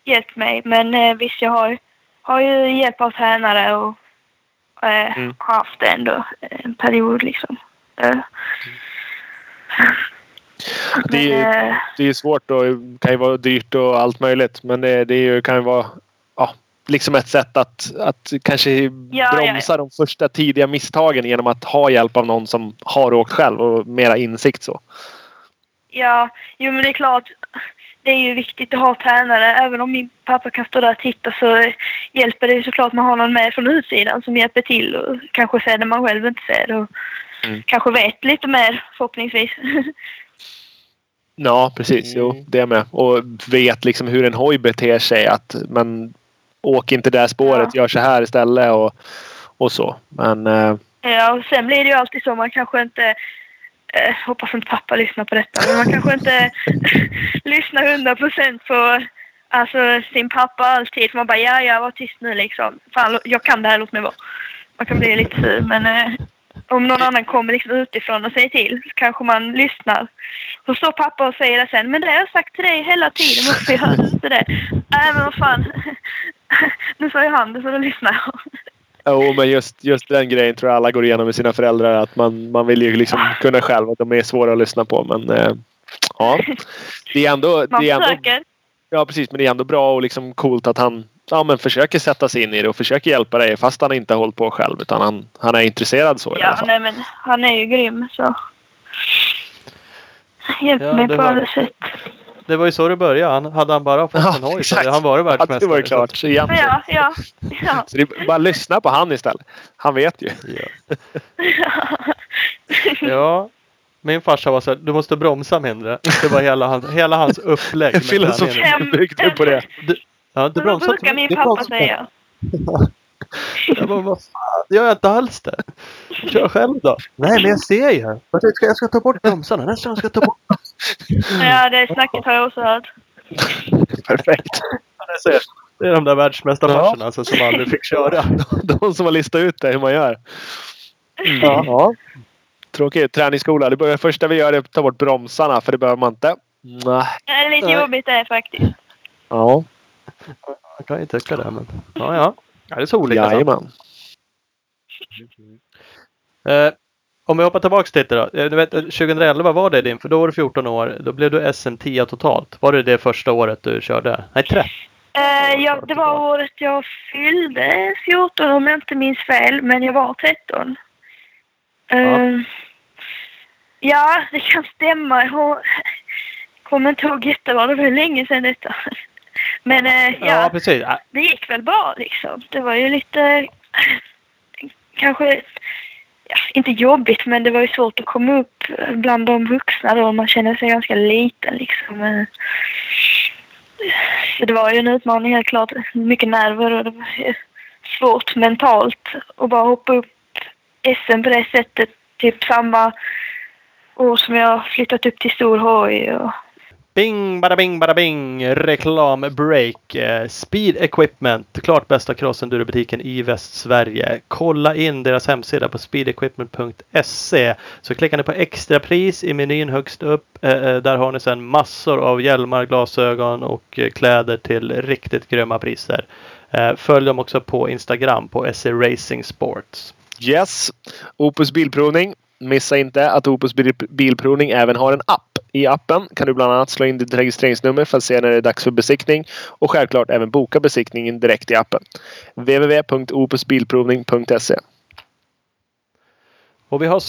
hjälpt mig. Men eh, visst, jag har, har ju hjälp av tränare och eh, Mm. har haft det ändå en period liksom. Eh. Det är- Det är svårt och kan ju vara dyrt och allt möjligt. Men det, det kan ju vara ja, liksom ett sätt att, att kanske ja, bromsa de första tidiga misstagen genom att ha hjälp av någon som har åkt själv och mera insikt så. Ja, jo men det är klart. Det är ju viktigt att ha tränare. Även om min pappa kan stå där och titta så hjälper det ju såklart att man har någon med från utsidan som hjälper till och kanske ser det man själv inte ser och Mm. kanske vet lite mer förhoppningsvis. Ja precis, jo det med. Och vet liksom hur en hoj beter sig. Att man åker inte det spåret, Ja. gör så här istället och, och så. Men eh, ja, och sen blir det ju alltid så. Man kanske inte eh, hoppas inte pappa lyssnar på detta, men man kanske inte lyssnar hundra procent på alltså, sin pappa alltid. För man bara, ja, ja, var tyst nu liksom. Fan, jag kan det här, låt mig vara. Man kan bli lite sur, men eh, om någon annan kommer liksom utifrån och säger till så kanske man lyssnar. Så står pappa och säger det sen, men det har jag sagt till dig hela tiden, varför gör du inte det? Nej, men vad fan. nu sa ju han det, så då lyssnar jag. Jo, men just, just den grejen tror jag alla går igenom med sina föräldrar. Att man, man vill ju liksom kunna själv att de är svåra att lyssna på. Men eh, ja, det är ändå, Man det är ändå, försöker. ja, precis, men det är ändå bra och liksom coolt att han ja, men försöker sätta sig in i det och försöker hjälpa dig fast han inte har hållit på själv. Utan han, han är intresserad så i alla Ja, fall. nej men han är ju grym så. Hjälp Ja, mig på alla sätt. Det var ju så det började. Han, hade han bara fått Ja, en hoj så hade han varit världsmästare. det var ju klart. Så. Ja, ja, ja. så det är bara lyssna på han istället. Han vet ju. Ja. ja. Min farsa var så här, du måste bromsa mindre. Det var hela, hans- hela hans upplägg. Filosofin byggde på det. Du, ja, du bromsar brukar inte- min du pappa säga. Jag bara, vad fan, det gör jag inte alls det. Kör själv då. Nej, men jag ser ju. Jag ska, jag ska ta bort bromsarna. Nästa gång ska jag ta bort Ja, det snacket har jag också hört. Perfekt. Det är- de där världsmästarfarsorna alltså, som aldrig fick köra. De som har listat ut det, hur man gör. Ja. Ja. Tråkigt. Träningsskola. Det börjar, första vi gör är att ta bort bromsarna för det behöver man inte. Nej. Det är lite Nej. jobbigt det faktiskt. Ja. Man kan ju tycka det, men ja, ja. ja det är så olika. så. Jajamän. Eh, om vi hoppar tillbaks till det då. Eh, Du vet, 2011 var det din, för då var du 14 år. Då blev du SM10 totalt. Var det det första året du körde? Nej, 13. Eh, ja, det var året jag fyllde 14 om jag inte minns fel, men jag var 13. Eh, ja, det kan stämma. Jag kommer inte ihåg jättebra. Det var länge sedan detta. Men eh, Ja, ja. Ja, det gick väl bra liksom. Det var ju lite kanske ja, inte jobbigt men det var ju svårt att komma upp bland de vuxna då. Man känner sig ganska liten liksom. Eh, så det var ju en utmaning helt klart. Mycket nerver och det var svårt mentalt att bara hoppa upp SM på det sättet. Typ samma år som jag flyttat upp till Storhoj och Bing, bada bing, bada bing! Reklambreak. Eh, speed Equipment, klart bästa crossendurobutiken i Västsverige. Kolla in deras hemsida på speedequipment.se. Så klickar ni på extrapris i menyn högst upp. Eh, eh, där har ni sedan massor av hjälmar, glasögon och kläder till riktigt grymma priser. Följ dem också på Instagram på SE Racing Sports. Yes! Opus Bilprovning. Missa inte att Opus Bilprovning även har en app i appen kan du bland annat slå in ditt registreringsnummer för att se när det är dags för besiktning och självklart även boka besiktningen direkt i appen. www.opusbilprovning.se Och vi har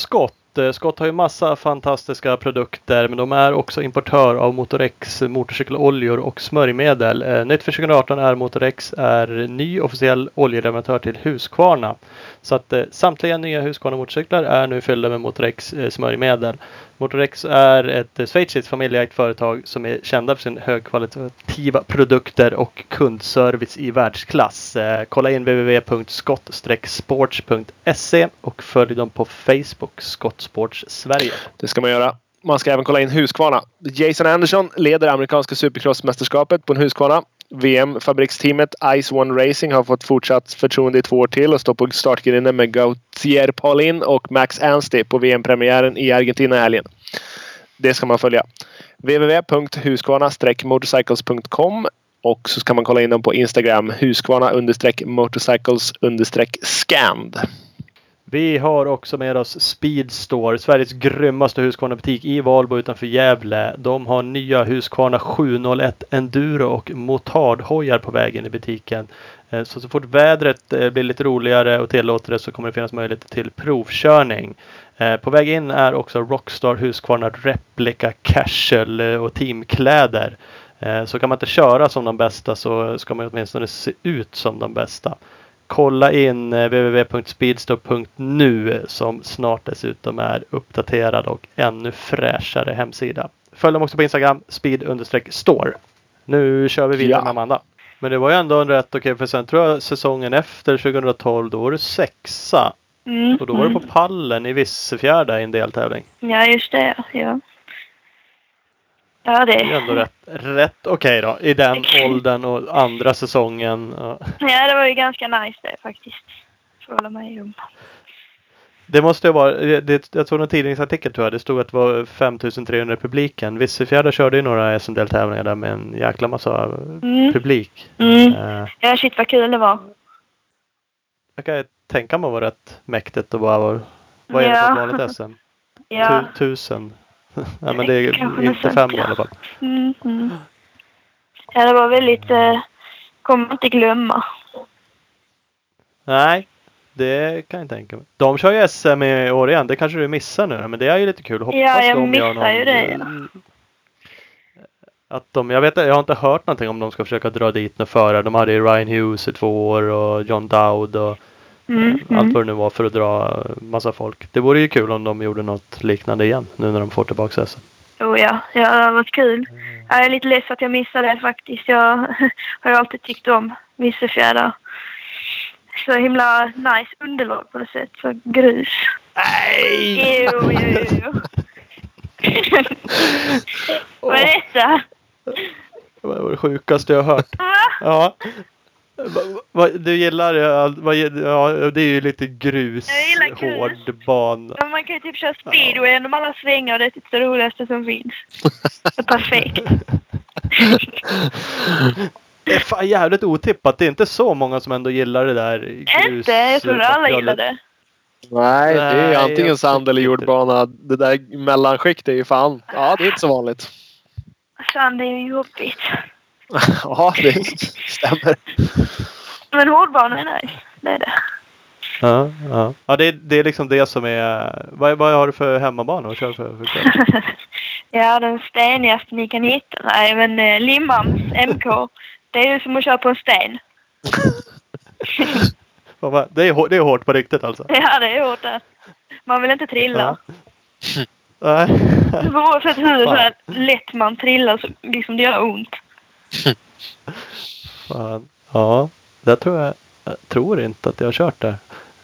Scott. Eh, Scott har ju massa fantastiska produkter men de är också importör av Motorex motorcykeloljor och smörjmedel. Eh, Nytt för 2018 är Motorex är ny officiell oljeleverantör till Husqvarna. Så att eh, samtliga nya Husqvarna motorcyklar är nu fyllda med Motorex smörjmedel. Motorex är ett schweiziskt familjeägt företag som är kända för sin högkvalitativa produkter och kundservice i världsklass. Kolla in www.scott-sports.se och följ dem på Facebook, Skottsports Sverige. Det ska man göra. Man ska även kolla in Husqvarna. Jason Anderson leder amerikanska supercrossmästerskapet på en Husqvarna. VM-fabriksteamet Ice One Racing har fått fortsatt förtroende i två år till och står på startgrinden med Gautier Paulin och Max Anstey på VM-premiären i Argentina i helgen. Det ska man följa. www.husqvarna-motorcycles.com och så ska man kolla in dem på Instagram Husqvarna-motorcycles-scand. Vi har också med oss Speedstore, Sveriges grymmaste Husqvarna-butik i Valbo utanför Gävle. De har nya Husqvarna 701 Enduro och motardhojar på vägen i butiken. Eh, så så fort vädret eh, blir lite roligare och tillåter det så kommer det finnas möjlighet till provkörning. Eh, på väg in är också Rockstar Husqvarna Replica Casual och teamkläder. Så kan man inte köra som de bästa så ska man åtminstone se ut som de bästa. Kolla in eh, www.speedstore.nu som snart dessutom är uppdaterad och ännu fräschare hemsida. Följ dem också på Instagram, speed-store. Nu kör vi vidare Ja. med Amanda. Men det var ju ändå en rätt okej för sen tror jag säsongen efter 2012 då var du sexa. Mm. Och då var du mm. på pallen i Vissefjärda i en deltävling. Ja, just det. Ja. Ja, det Det är ändå rätt, rätt okej då i den åldern och andra säsongen. Ja. Det var ju ganska nice det faktiskt. Får hålla med om. Det måste ju vara, det, jag såg en tidningsartikel tror jag, det stod att det var 5300 i publiken. Vissefjärda körde ju några SM-deltävlingar där med en jäkla massa Mm. publik. Mm. Eh, Ja, shit vad kul det var. jag kan tänka mig vad rätt mäktigt att bara vad är det på ett vanligt SM? Ja. Tu, tusen? Nej men det är Kanske inte fem i ja. alla fall. Mm, mm. Ja, det var väldigt... Eh, kommer inte glömma. Nej, det kan jag tänka mig. De kör ju SM i år igen, det kanske du missar nu men det är ju lite kul. Hoppas Ja, jag de gör missar någon, ju det. Att de, jag vet jag har inte hört någonting om de ska försöka dra dit några förare. De hade ju Ryan Hughes i två år och John Dowd och Mm, allt mm. vad det nu var för att dra massa folk. Det vore ju kul om de gjorde något liknande igen nu när de får tillbaka SM. Oh, ja. ja, det har varit kul. Jag är lite ledsen att jag missade det faktiskt. Jag har ju alltid tyckt om Vissefjärda. Så himla nice underlag på något sätt. Så grus. Nej! Jo, jo, jo. Vad är detta? Det var det sjukaste jag har hört. Ja. Va, va, du gillar vad, ja, det är ju lite grus, gillar hård bana. Ja, man kan ju typ köra speedway genom alla svängar och det är typ det roligaste som finns. Det är perfekt. Det är fan jävligt otippat. Det är inte så många som ändå gillar det där grus. Inte? Jag trodde alla gillade det. Nej, det är Nej, antingen sand eller jordbana. Det där mellanskikt är ju fan... Ja, det är inte så vanligt. Sand är ju jobbigt. Ja, det stämmer. Men hårdbana är nice. Det är det. Ja, ja. ja det, är, det är liksom det som är... Vad, vad har du för hemmabana att köra för? för kväll? ja, den stenigaste ni kan hitta. Nej, men eh, Limhamns MK. Det är ju som att köra på en sten. Det, är, det är hårt på riktigt alltså? Ja, det är hårt det. Man vill inte trilla. Nej. Oavsett hur så här lätt man trillar så liksom det gör ont. Fan. Ja, det tror jag. Jag tror inte att jag har kört där.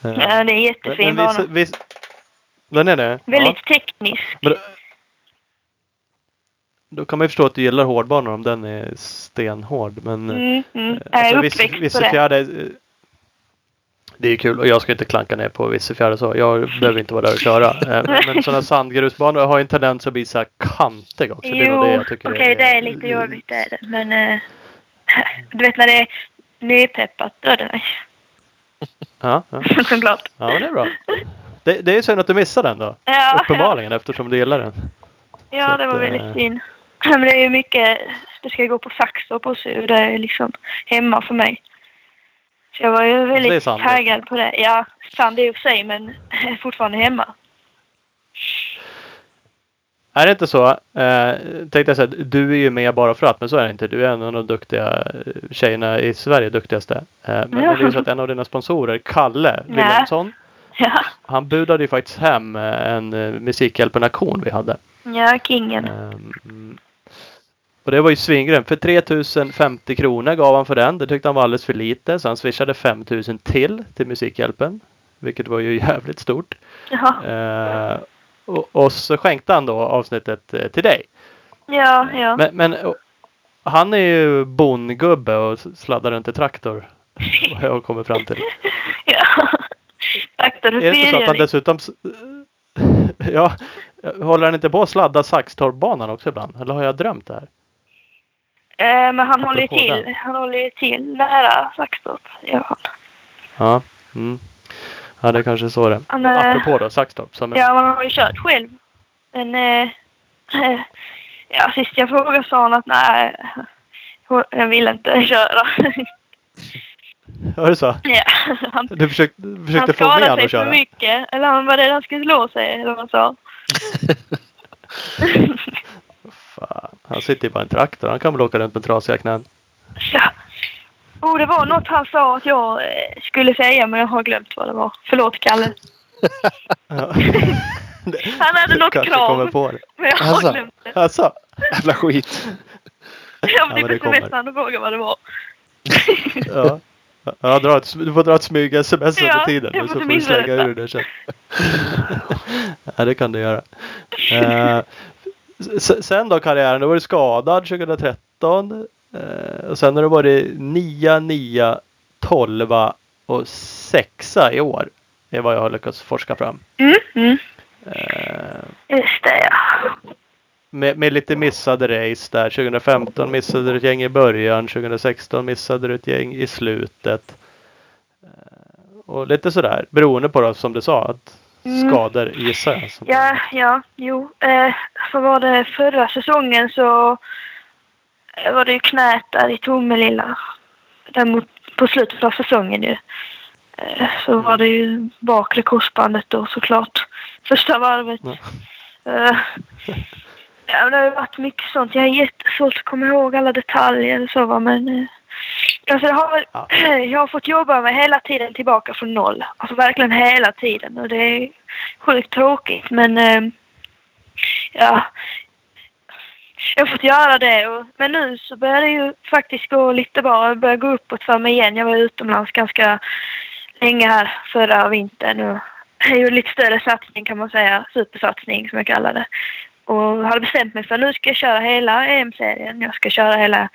Eh, Ja, det är jättefin bana. visst- Den är det? Väldigt teknisk. Men, då kan man ju förstå att du gillar hårdbanor om den är stenhård. Men Mm, mm. eh, Jag är alltså, uppväxt Viss- på det. Eh, det är ju kul och jag ska inte klanka ner på Vissefjärd och så. Jag behöver inte vara där och köra. Eh, Men, sådana sandgrusbanor har ju en tendens att bli så här kantiga också. Det det Jo, jag tycker okej det är lite jobbigt det är det. Men eh, du vet när det är nypeppat då är det nice. Ja, ja. Såklart. ja men det är bra. Det, det är synd att du missade den då. Ja, Uppenbarligen eftersom du gillar den. ja, Så det var att, väldigt eh, synd. Men det är ju mycket, det ska gå på också och det är liksom hemma för mig. Så jag var ju är väldigt taggad på det. Ja, sand i och för sig men fortfarande hemma. Är det inte så? Eh, tänkte jag säga, du är ju med bara för att, men så är det inte. Du är en av de duktiga eh, tjejerna i Sverige, duktigaste. Eh, men, men det är ju så att en av dina sponsorer, Kalle Ja. Wilhelmsson, Ja, han budade ju faktiskt hem eh, en eh, Musikhjälpen-aktion vi hade. ja kingen. Ehm, och det var ju svingrymt. För 3050 kronor gav han för den. Det tyckte han var alldeles för lite. Så han swishade 5000 till till Musikhjälpen. Vilket var ju jävligt stort. Eh, och, och så skänkte han då avsnittet eh, till dig. ja, ja. Men, men och, han är ju bondgubbe och sladdar runt i traktor. Vad jag kommit fram till. ja. Akta Är det inte så att han fyrhjuling. dessutom... Ja, håller han inte på att sladda Saxtorpbanan också ibland? Eller har jag drömt det här? Eh, men han håller ju till, han håller till nära Saxtorp. Ja. Ja. Mm. Ja, det är kanske är så det Han, eh, Apropå då, Saxtorp. Som ja, man har ju kört själv. Men eh, ja, sist jag frågade sa han att nej, jag vill inte köra. Var det så? ja, han, Du försökte, du han försökte få med skadade honom sig att för köra? mycket. Eller han var rädd han skulle slå sig, eller vad han sa. Fan, han sitter ju bara i en traktor. Han kan väl åka runt med trasiga knän. Ja. Oh, det var något han sa att jag eh, skulle säga, men jag har glömt vad det var. Förlåt, Kalle. Ja. Han hade något Kanske krav. kommer på det. Men jag har Alltså. glömt det. Alltså, Jävla skit. Jag Ja, men blev det på kommer. semestern och frågade vad det var. ja. Ja, dra ett, du får dra ett smyg sms under Ja, tiden. jag så får du slänga detta. ur det sen. ja, det kan du göra. Eh, sen då karriären, då var du skadad 2013. Eh, och sen har du varit 9, 9, 12 och 6 i år. Det är vad jag har lyckats forska fram. Mm, mm. Eh, Just det, ja. med, med lite missade race där. 2015 missade du ett gäng i början. 2016 missade du ett gäng i slutet. Eh, Och lite sådär beroende på då, som du sa att Mm. skador gissar jag. Ja, ja, jo. Eh, så var det förra säsongen så var det ju knät där i Tomelilla. Där mot, på slutet av säsongen ju. Eh, så var det ju bakre korsbandet då såklart. Första varvet. Ja. Eh, ja, det har ju varit mycket sånt. Jag har jättesvårt att komma ihåg alla detaljer och så va, men eh, Alltså jag, har, Ja. jag har fått jobba mig hela tiden tillbaka från noll. Alltså verkligen hela tiden. Och det är sjukt tråkigt men eh, ja. Jag har fått göra det. Och, men nu så börjar det ju faktiskt gå lite bra. Jag börjar gå uppåt för mig igen. Jag var utomlands ganska länge här förra vintern. Och jag gjorde lite större satsning kan man säga. Supersatsning som jag kallar det. Och hade bestämt mig för att nu ska jag köra hela EM-serien. Jag ska köra hela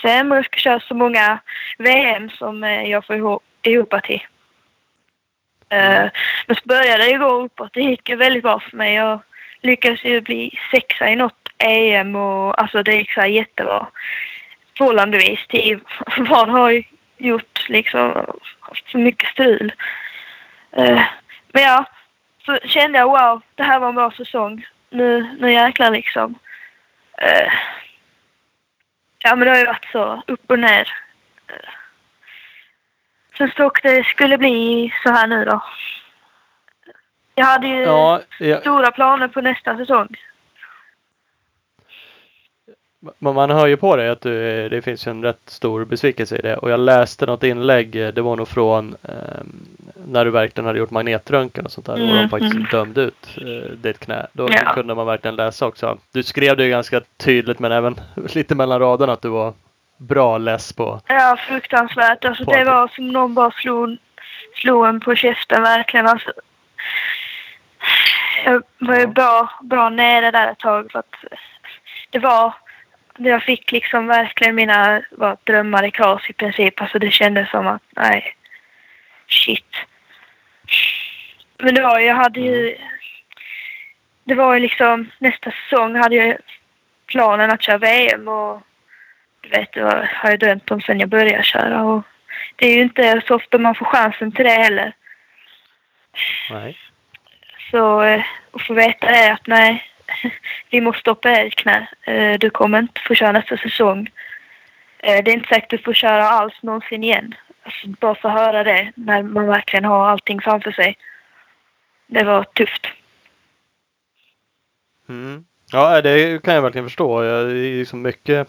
SM och jag ska köra så många VM som eh, jag får ihop, ihop till. Eh, Men så började det ju gå uppåt. Det gick ju väldigt bra för mig. Jag lyckades ju bli sexa i något EM och alltså det gick så här jättebra. Förhållandevis till vad det har ju gjort liksom. Haft så mycket strul. Eh, men ja, så kände jag wow, det här var en bra säsong. Nu, nu jäklar liksom. Eh, Ja men det har ju varit så upp och ner. Eh, Sen så det skulle bli så här nu då. Jag hade ju Ja, ja, stora planer på nästa säsong. Men man hör ju på dig att du, det finns en rätt stor besvikelse i det. Och jag läste något inlägg, eh, det var nog från eh, när du verkligen hade gjort magnetröntgen och sånt där. Och de Mm, faktiskt mm. dömde ut eh, ditt knä. Då Ja. kunde man verkligen läsa också. Du skrev det ju ganska tydligt men även lite mellan raderna att du var bra less på. Ja, fruktansvärt. Alltså det var som någon bara slog, slog en på käften verkligen. Alltså, jag var ju bra, bra nere där ett tag för att det var, jag fick liksom verkligen mina vad, drömmar i kras i princip. Alltså det kändes som att, nej, shit. Men det var jag hade ju, det var ju liksom nästa säsong hade jag planen att köra VM och du vet, det har jag drömt om sen jag började köra och det är ju inte så ofta man får chansen till det heller. Nej. Så eh, att få veta det att nej, vi måste operera ditt knä. Eh, du kommer inte få köra nästa säsong. Eh, det är inte säkert att du får köra alls någonsin igen. Alltså, bara få höra det när man verkligen har allting framför sig. Det var tufft. Mm. Ja, det kan jag verkligen förstå. Jag, Det är liksom mycket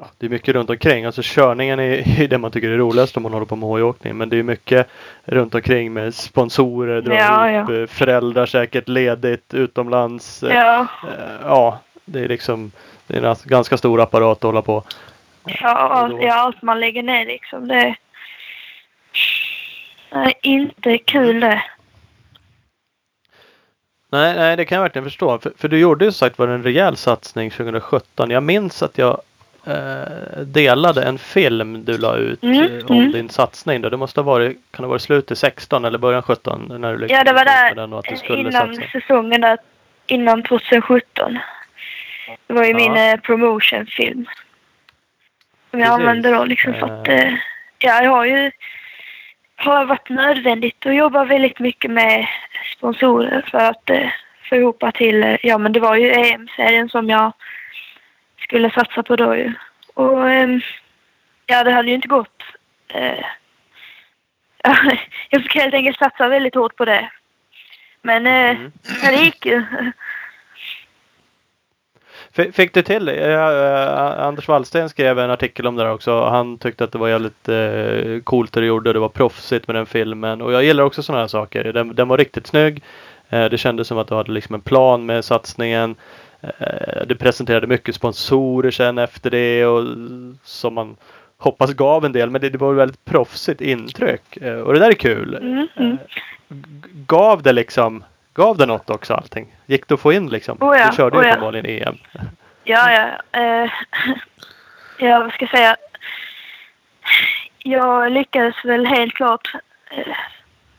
ja, det är mycket runt omkring. Alltså körningen är, är det man tycker är roligast om man håller på med hojåkning. Men det är mycket runt omkring med sponsorer, dra Ja, ihop, ja. eh, föräldrar säkert ledigt utomlands. Eh, Ja, eh, Ja, det är liksom det är en ganska stor apparat att hålla på. ja, allt, ja allt man lägger ner liksom. Det är inte kul det. Nej, nej, det kan jag verkligen förstå. För, för du gjorde ju sagt var en rejäl satsning 2017. Jag minns att jag eh, delade en film du la ut Mm, eh, om mm. din satsning. Då. Det måste ha varit, kan det ha varit slutet 16 eller början 17? När du Ja, det var där den och att du skulle innan satsa. säsongen där, innan 2017. Det var ju Ja. min eh, promotionfilm. Som jag Precis. använde då liksom för att, Eh. ja jag har ju, har varit nödvändigt att jobba väldigt mycket med sponsorer för att eh, få ihop till, ja men det var ju EM-serien som jag skulle satsa på då ju. Och ehm, ja det hade ju inte gått. Eh, jag fick helt enkelt satsa väldigt hårt på det. Men eh, Mm. det gick ju. Fick du till? Eh, Anders Wallsten skrev en artikel om det där också. Han tyckte att det var jävligt eh, coolt det du gjorde. Det var proffsigt med den filmen. Och jag gillar också sådana här saker. Den, den var riktigt snygg. Eh, det kändes som att du hade liksom en plan med satsningen. Eh, du presenterade mycket sponsorer sen efter det och som man hoppas gav en del. Men det, det var ett väldigt proffsigt intryck. Eh, och det där är kul. Mm, mm. G- Gav det liksom Gav det något också allting? Gick det att få in liksom? Oh ja, du körde ju oh ja. uppenbarligen EM. Ja, ja. Eh, ja, vad ska jag säga? Jag lyckades väl helt klart eh,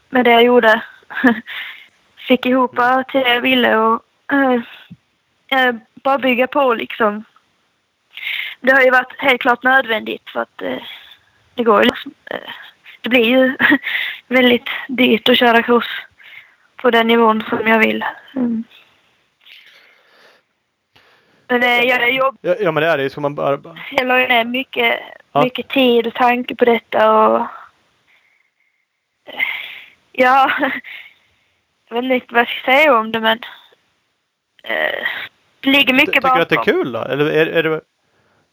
med det jag gjorde. Fick ihop allt till det jag ville och eh, eh, bara bygga på liksom. Det har ju varit helt klart nödvändigt för att eh, det går ju liksom, eh, Det blir ju väldigt dyrt att köra kurs på den nivån som jag vill. Mm. Men eh, jag jobb, Ja, ja men det är det. Ska man bara... jag la ju ner mycket, Ja. mycket tid och tanke på detta och... Ja, jag vet inte vad jag ska säga om det men... eh, ligger mycket Tycker du att det är bakom. kul då? Eller är, är, det,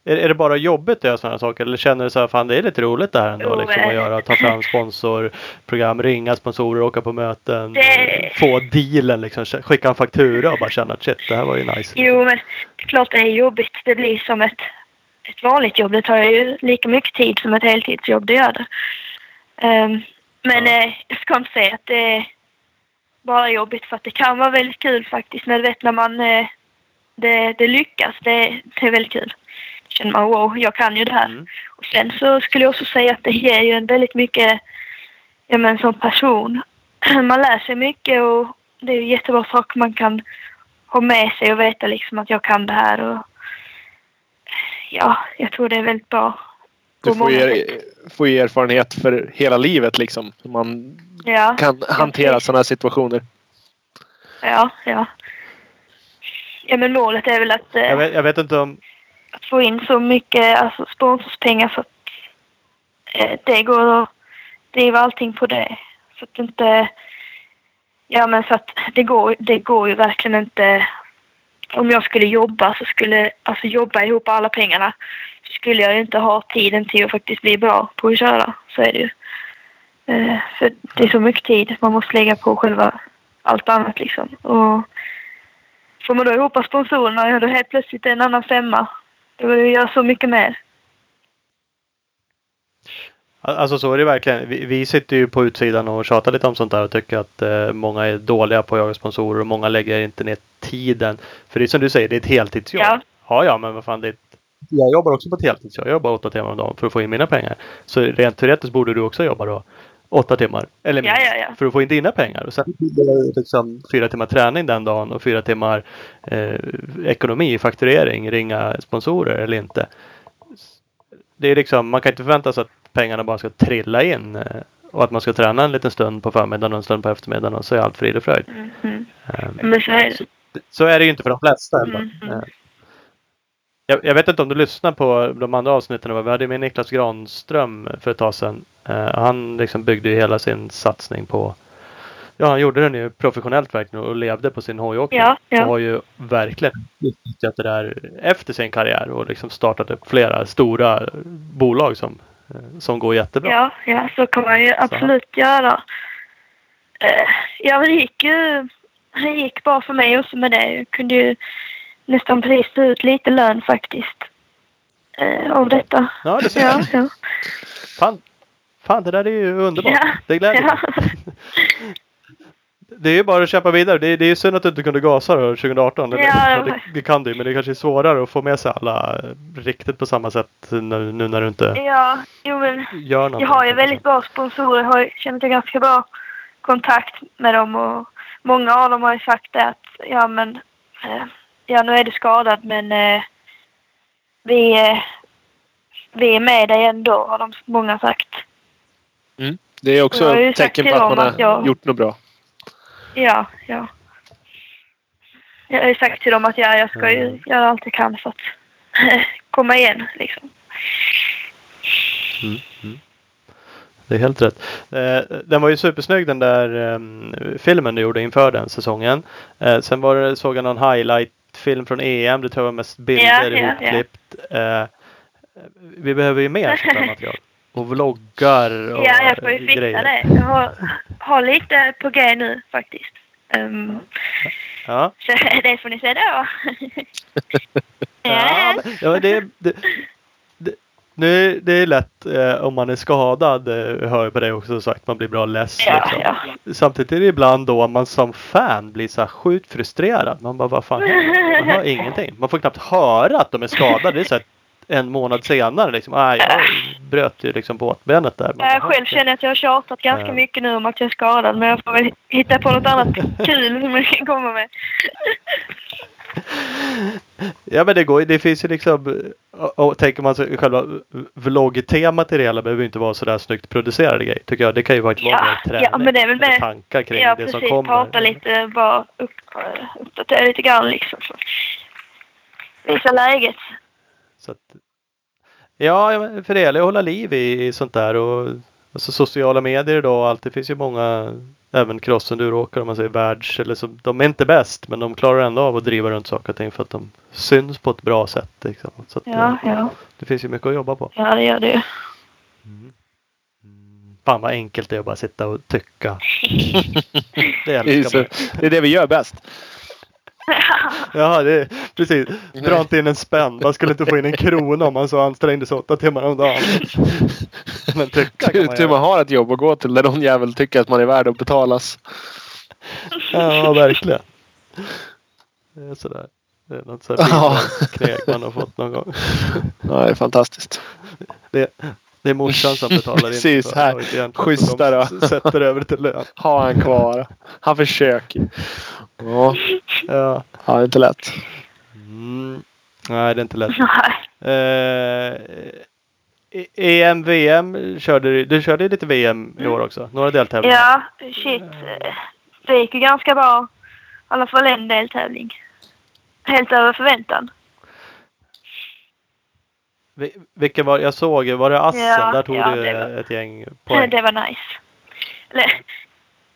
är, är det bara jobbigt att göra sådana saker? Eller känner du så här, fan det är lite roligt det här ändå Jo, liksom att eh. göra? Ta fram sponsorprogram, ringa sponsorer, åka på möten. Det- Få dealen liksom. Skicka en faktura och bara känna att shit, det här var ju nice. Jo, men klart det är jobbigt. Det blir som ett, ett vanligt jobb. Det tar ju lika mycket tid som ett heltidsjobb, det gör det. Ehm, men Ja. eh, jag ska inte säga att det är bara jobbigt för att det kan vara väldigt kul faktiskt. När du vet när man eh, det, det lyckas, det, det är väldigt kul. Då känner man wow, jag kan ju det här. Mm. Och sen så skulle jag också säga att det ger ju en väldigt mycket, ja men som person. Man lär sig mycket och det är ju jättebra saker man kan ha med sig och veta liksom att jag kan det här och ja, jag tror det är väldigt bra. Du får sätt. får erfarenhet för hela livet liksom. Man Ja, kan hantera sådana här situationer. ja, ja. Ja men målet är väl att, eh, Jag, vet, jag vet inte om... att få in så mycket alltså, sponsorspengar så att eh, det går att driva allting på det. Så att inte... Ja men så att det går, det går ju verkligen inte... Om jag skulle jobba så skulle, alltså jobba ihop alla pengarna så skulle jag ju inte ha tiden till att faktiskt bli bra på att köra. Så är det ju. Eh, för det är så mycket tid man måste lägga på själva allt annat liksom. Och får man då ihop sponsorerna, ja då helt plötsligt är det en annan femma. Då vill jag göra så mycket mer. Alltså så är det verkligen. Vi, vi sitter ju på utsidan och tjatar lite om sånt där och tycker att eh, många är dåliga på att jaga sponsorer och många lägger inte ner tiden. För det är som du säger, det är ett heltidsjobb. Ja. Ja, ja, men vad fan. Det, jag jobbar också på ett heltid. så Jag jobbar åtta timmar om dagen för att få in mina pengar. Så rent teoretiskt borde du också jobba då åtta timmar. Eller Ja, mer. ja, ja. För att få in dina pengar. Och sen liksom fyra timmar träning den dagen och fyra timmar eh, ekonomi, fakturering, ringa sponsorer eller inte. Det är liksom, man kan inte förvänta sig att pengarna bara ska trilla in. eh, Och att man ska träna en liten stund på förmiddagen och en stund på eftermiddagen och så är allt frid och fröjd. Mhm. Eh, Men så är det. så är det ju inte för de flesta. Eh, Jag, jag vet inte om du lyssnar på de andra avsnitten. Vi hade med Niklas Granström för ett tag sedan. Eh, Han liksom byggde ju hela sin satsning på Ja, han gjorde den ju professionellt verkligen och levde på sin hojåkning. Ja, ja. Och har ju verkligen utnyttjat det där efter sin karriär och liksom startat upp flera stora bolag som, eh, som går jättebra. Ja, ja, så kan man ju absolut göra. Eh, ja, det gick ju... Det gick bra för mig också med det. Jag kunde ju nästan precis ta ut lite lön faktiskt. Av detta. Ja, det ser Ja, jag. ja. Fan, fan, det där är ju underbart. Ja, Det gläder mig. ja. Det är ju bara att kämpa vidare. Det är, det är synd att du inte kunde gasa då 2018. Eller, Ja, det, det kan du men det kanske är svårare att få med sig alla riktigt på samma sätt nu, nu när du inte ja, jo men gör någonting. jag har ju väldigt bra sponsorer. Jag har känner till ganska bra kontakt med dem och många av dem har ju sagt det att ja men eh, ja nu är du skadad men eh, vi, eh, vi är med dig ändå har de många sagt. Det är också ett tecken på att man har att jag- gjort något bra. Ja, ja. Jag har ju sagt till dem att ja, jag ska ju göra allt jag kan för att komma igen liksom. Det är helt rätt. Eh, den var ju supersnygg den där eh, filmen du gjorde inför den säsongen. Eh, sen var det, såg jag någon highlight-film från EM. Det tror jag var mest bilder Ja, ja, ja. ihopklippt. Eh, vi behöver ju mer sånt material. Och vloggar och Ja, jag får ju fixa grejer. det. Jag har, har lite på G nu faktiskt. Um, Ja. så det får ni se då. Ja, ja, det, det, det, nu, det är lätt eh, om man är skadad, eh, hör jag på dig också sagt, man blir bra less. ja, liksom. ja. Samtidigt är det ibland då man som fan blir så här sjukt frustrerad. Man bara, vad fan? Man hör ingenting. Man får knappt höra att de är skadade. Det är så här en månad senare liksom. Ah, jag bröt ju liksom båtbenet där. Jag själv känner att jag har tjatat ganska Ja. mycket nu om att jag är skadad men jag får väl hitta på något annat kul som jag kan komma med. Ja men det går. Det finns ju liksom. Och, och tänker man sig själva vloggtemat i det hela behöver ju inte vara sådär snyggt producerade grejer. Tycker jag. Det kan ju vara ett Ja, träning. ja, men det är väl med- tankar kring Ja, det precis. som kommer. Prata lite, bara upp, uppdatera lite grann liksom. Så. Visa läget. Så att, ja, för det gäller att hålla liv i, i sånt där och alltså, sociala medier idag. Allt, det finns ju många, även cross-enduroåkare om man säger världs eller så, de är inte bäst men de klarar ändå av att driva runt saker och ting för att de syns på ett bra sätt. Liksom. Så att, Ja, eh, ja. Det finns ju mycket att jobba på. Ja, det gör det ju. Fan vad enkelt det är att bara sitta och tycka. Det Det är, så, det är det vi gör bäst. Ja, det är precis. Dra inte in en spänn. Man skulle inte få in en krona om man så ansträngde sig åtta timmar om dagen. Men tycka kan man Tur man har ett jobb att gå till där någon jävel tycker att man är värd att betalas. Ja, verkligen. Det är sådär. Det är något sådär Ja. kneg man har fått någon gång. Ja, det är fantastiskt. Det, det är morsan som betalar in. Precis, här. Schyssta då. Sätter över till lön. Ha han kvar. Han försöker. Ja, Ja. ja det är inte lätt. Mm. Nej, det är inte lätt. Eh, EM, VM körde du. Du körde lite VM i år också. Några deltävlingar. Ja, shit. Det gick ju ganska bra. I alla fall en deltävling. Helt över förväntan. Vi- Vilken var Jag såg, var det Assen? Ja, Där tog ja, du var- ett gäng poäng. Det var nice. Eller,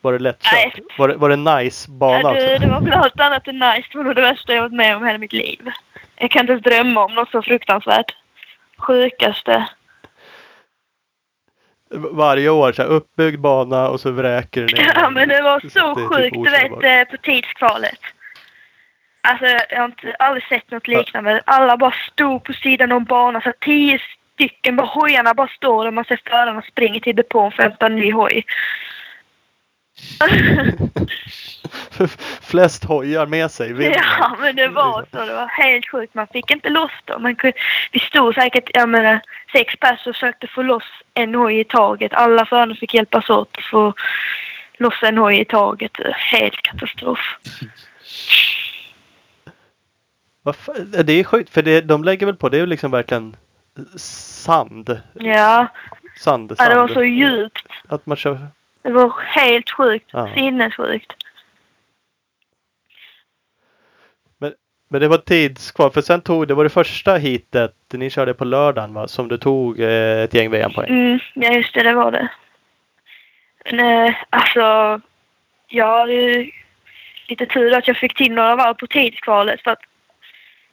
Var det lättkört? Var det, var det nice bana det, också? det var väl allt annat än nice. Det var nog det värsta jag varit med om hela mitt liv. Jag kan inte ens drömma om något så fruktansvärt. Sjukaste. Varje år så här, uppbyggd bana och så vräker det ner. Ja, men det var Det så typ sjukt. Du vet, eh, på tidskvalet. Alltså, jag har inte, aldrig sett något liknande. Alla bara stod på sidan om banan. Så tio stycken. Bara, hojarna bara står där. Man ser förarna springa till depån för att hämta en ny hoj. Flest hojar med sig vinner. Ja, men det var så. Det var helt sjukt. Man fick inte loss dem. Man kunde, vi stod säkert, jag menar, sex pers och försökte få loss en hoj i taget. Alla förare fick hjälpas åt att få loss en hoj i taget. Helt katastrof. Det är sjukt för det, de lägger väl på, det är ju liksom verkligen sand. Ja, Sand, ja det var sand. så djupt. Att man kör... Det var helt sjukt. Ja. Sinnessjukt. Men det var tids kvar för sen tog, det var det första hitet ni körde på lördagen va? Som du tog eh, ett gäng VM-poäng. Mm, ja, just det, det var det. Men eh, alltså, jag hade ju lite tur att jag fick till några varv på tidskvalet för att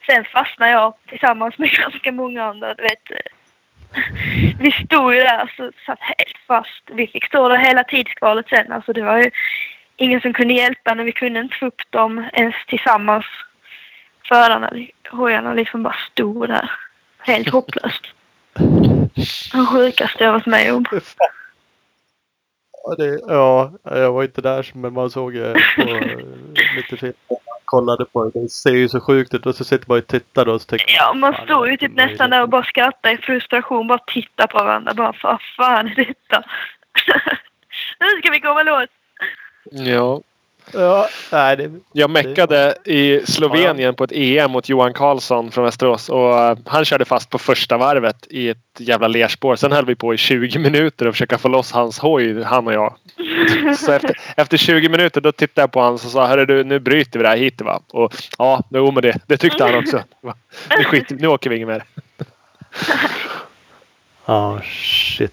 sen fastnade jag tillsammans med ganska många andra. Du vet, vi stod ju där så satt helt fast. Vi fick stå där hela tidskvalet sen. Alltså det var ju ingen som kunde hjälpa när vi kunde inte få upp dem ens tillsammans. Förarna, hojarna liksom bara stod där. Helt hopplöst. Det sjukaste jag varit med om. Ja, det, ja, jag var inte där men man såg eh, på lite film. Kollade på det. Det ser ju så sjukt ut och så sitter man och tittar och så tänker Ja, man det ju typ nästan där och bara skrattade i frustration. Bara tittade på varandra. Bara, vad fan är detta? nu ska vi komma loss. Ja. Ja, nej det... Jag meckade i Slovenien på ett EM mot Johan Karlsson från Västerås. Och eh, han körde fast på första varvet i ett jävla lerspår. Sen höll vi på i 20 minuter att försöka få loss hans hoj, han och jag. Så efter, efter 20 minuter då tittade jag på honom och sa Hörru du, nu bryter vi det här hit va? Och ja, jo men det, det tyckte han också. Nu, skit, nu åker vi inget mer. Ja, shit.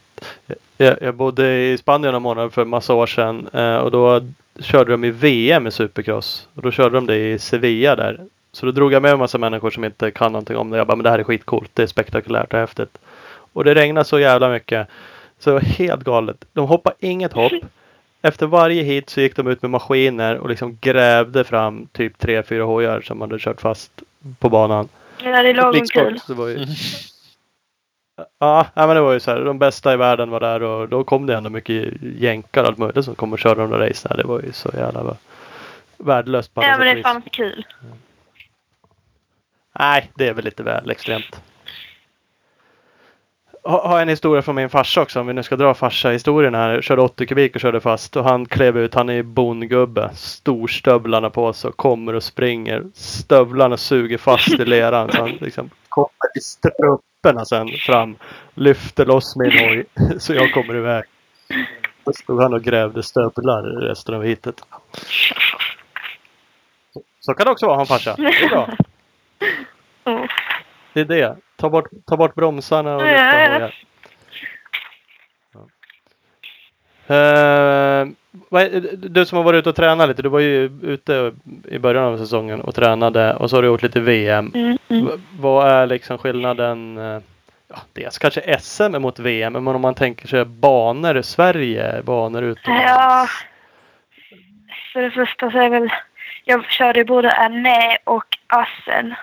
Jag, jag bodde i Spanien några månader för en massa år sedan eh, och då körde de i VM i Supercross. Och då körde de det i Sevilla där. Så då drog jag med en massa människor som inte kan någonting om det. Jag bara, men det här är skitcoolt. Det är spektakulärt och häftigt. Och det regnade så jävla mycket. Så det var helt galet. De hoppade inget hopp. Efter varje hit så gick de ut med maskiner och liksom grävde fram typ tre fyra hojar som hade kört fast på banan. Ja, det är lagom kul. Så det var ju... Ja, men det var ju så här. De bästa i världen var där och då kom det ändå mycket jänkar och allt möjligt som kom och körde de där racen. Det var ju så jävla värdelöst på Ja, men det är vis. fan inte kul. Nej, det är väl lite väl extremt. Ha- Har en historia från min farsa också om vi nu ska dra farsa-historien här. Jag körde 80 kubik och körde fast och han klev ut. Han är bondgubbe. Storstövlarna på sig och kommer och springer. Stövlarna suger fast i leran. Så han liksom kommer i strumporna sen fram. Lyfter loss min hoj så jag kommer iväg. Då stod han och grävde stövlar resten av hitet. Så kan det också vara ha en farsa. Det är bra. Det är det. Ta bort, ta bort bromsarna och lyfta ja, ja. hojar. Ja. Eh, vad är- du som har varit ute och tränat lite. Du var ju ute i början av säsongen och tränade och så har du gjort lite VM. Mm, mm. Vad är liksom skillnaden? eh, Ja, dels kanske SM mot VM, men om man tänker sig banor i Sverige, banor utomlands. Ja, för det första så är väl... Jag körde både Arné och Assen.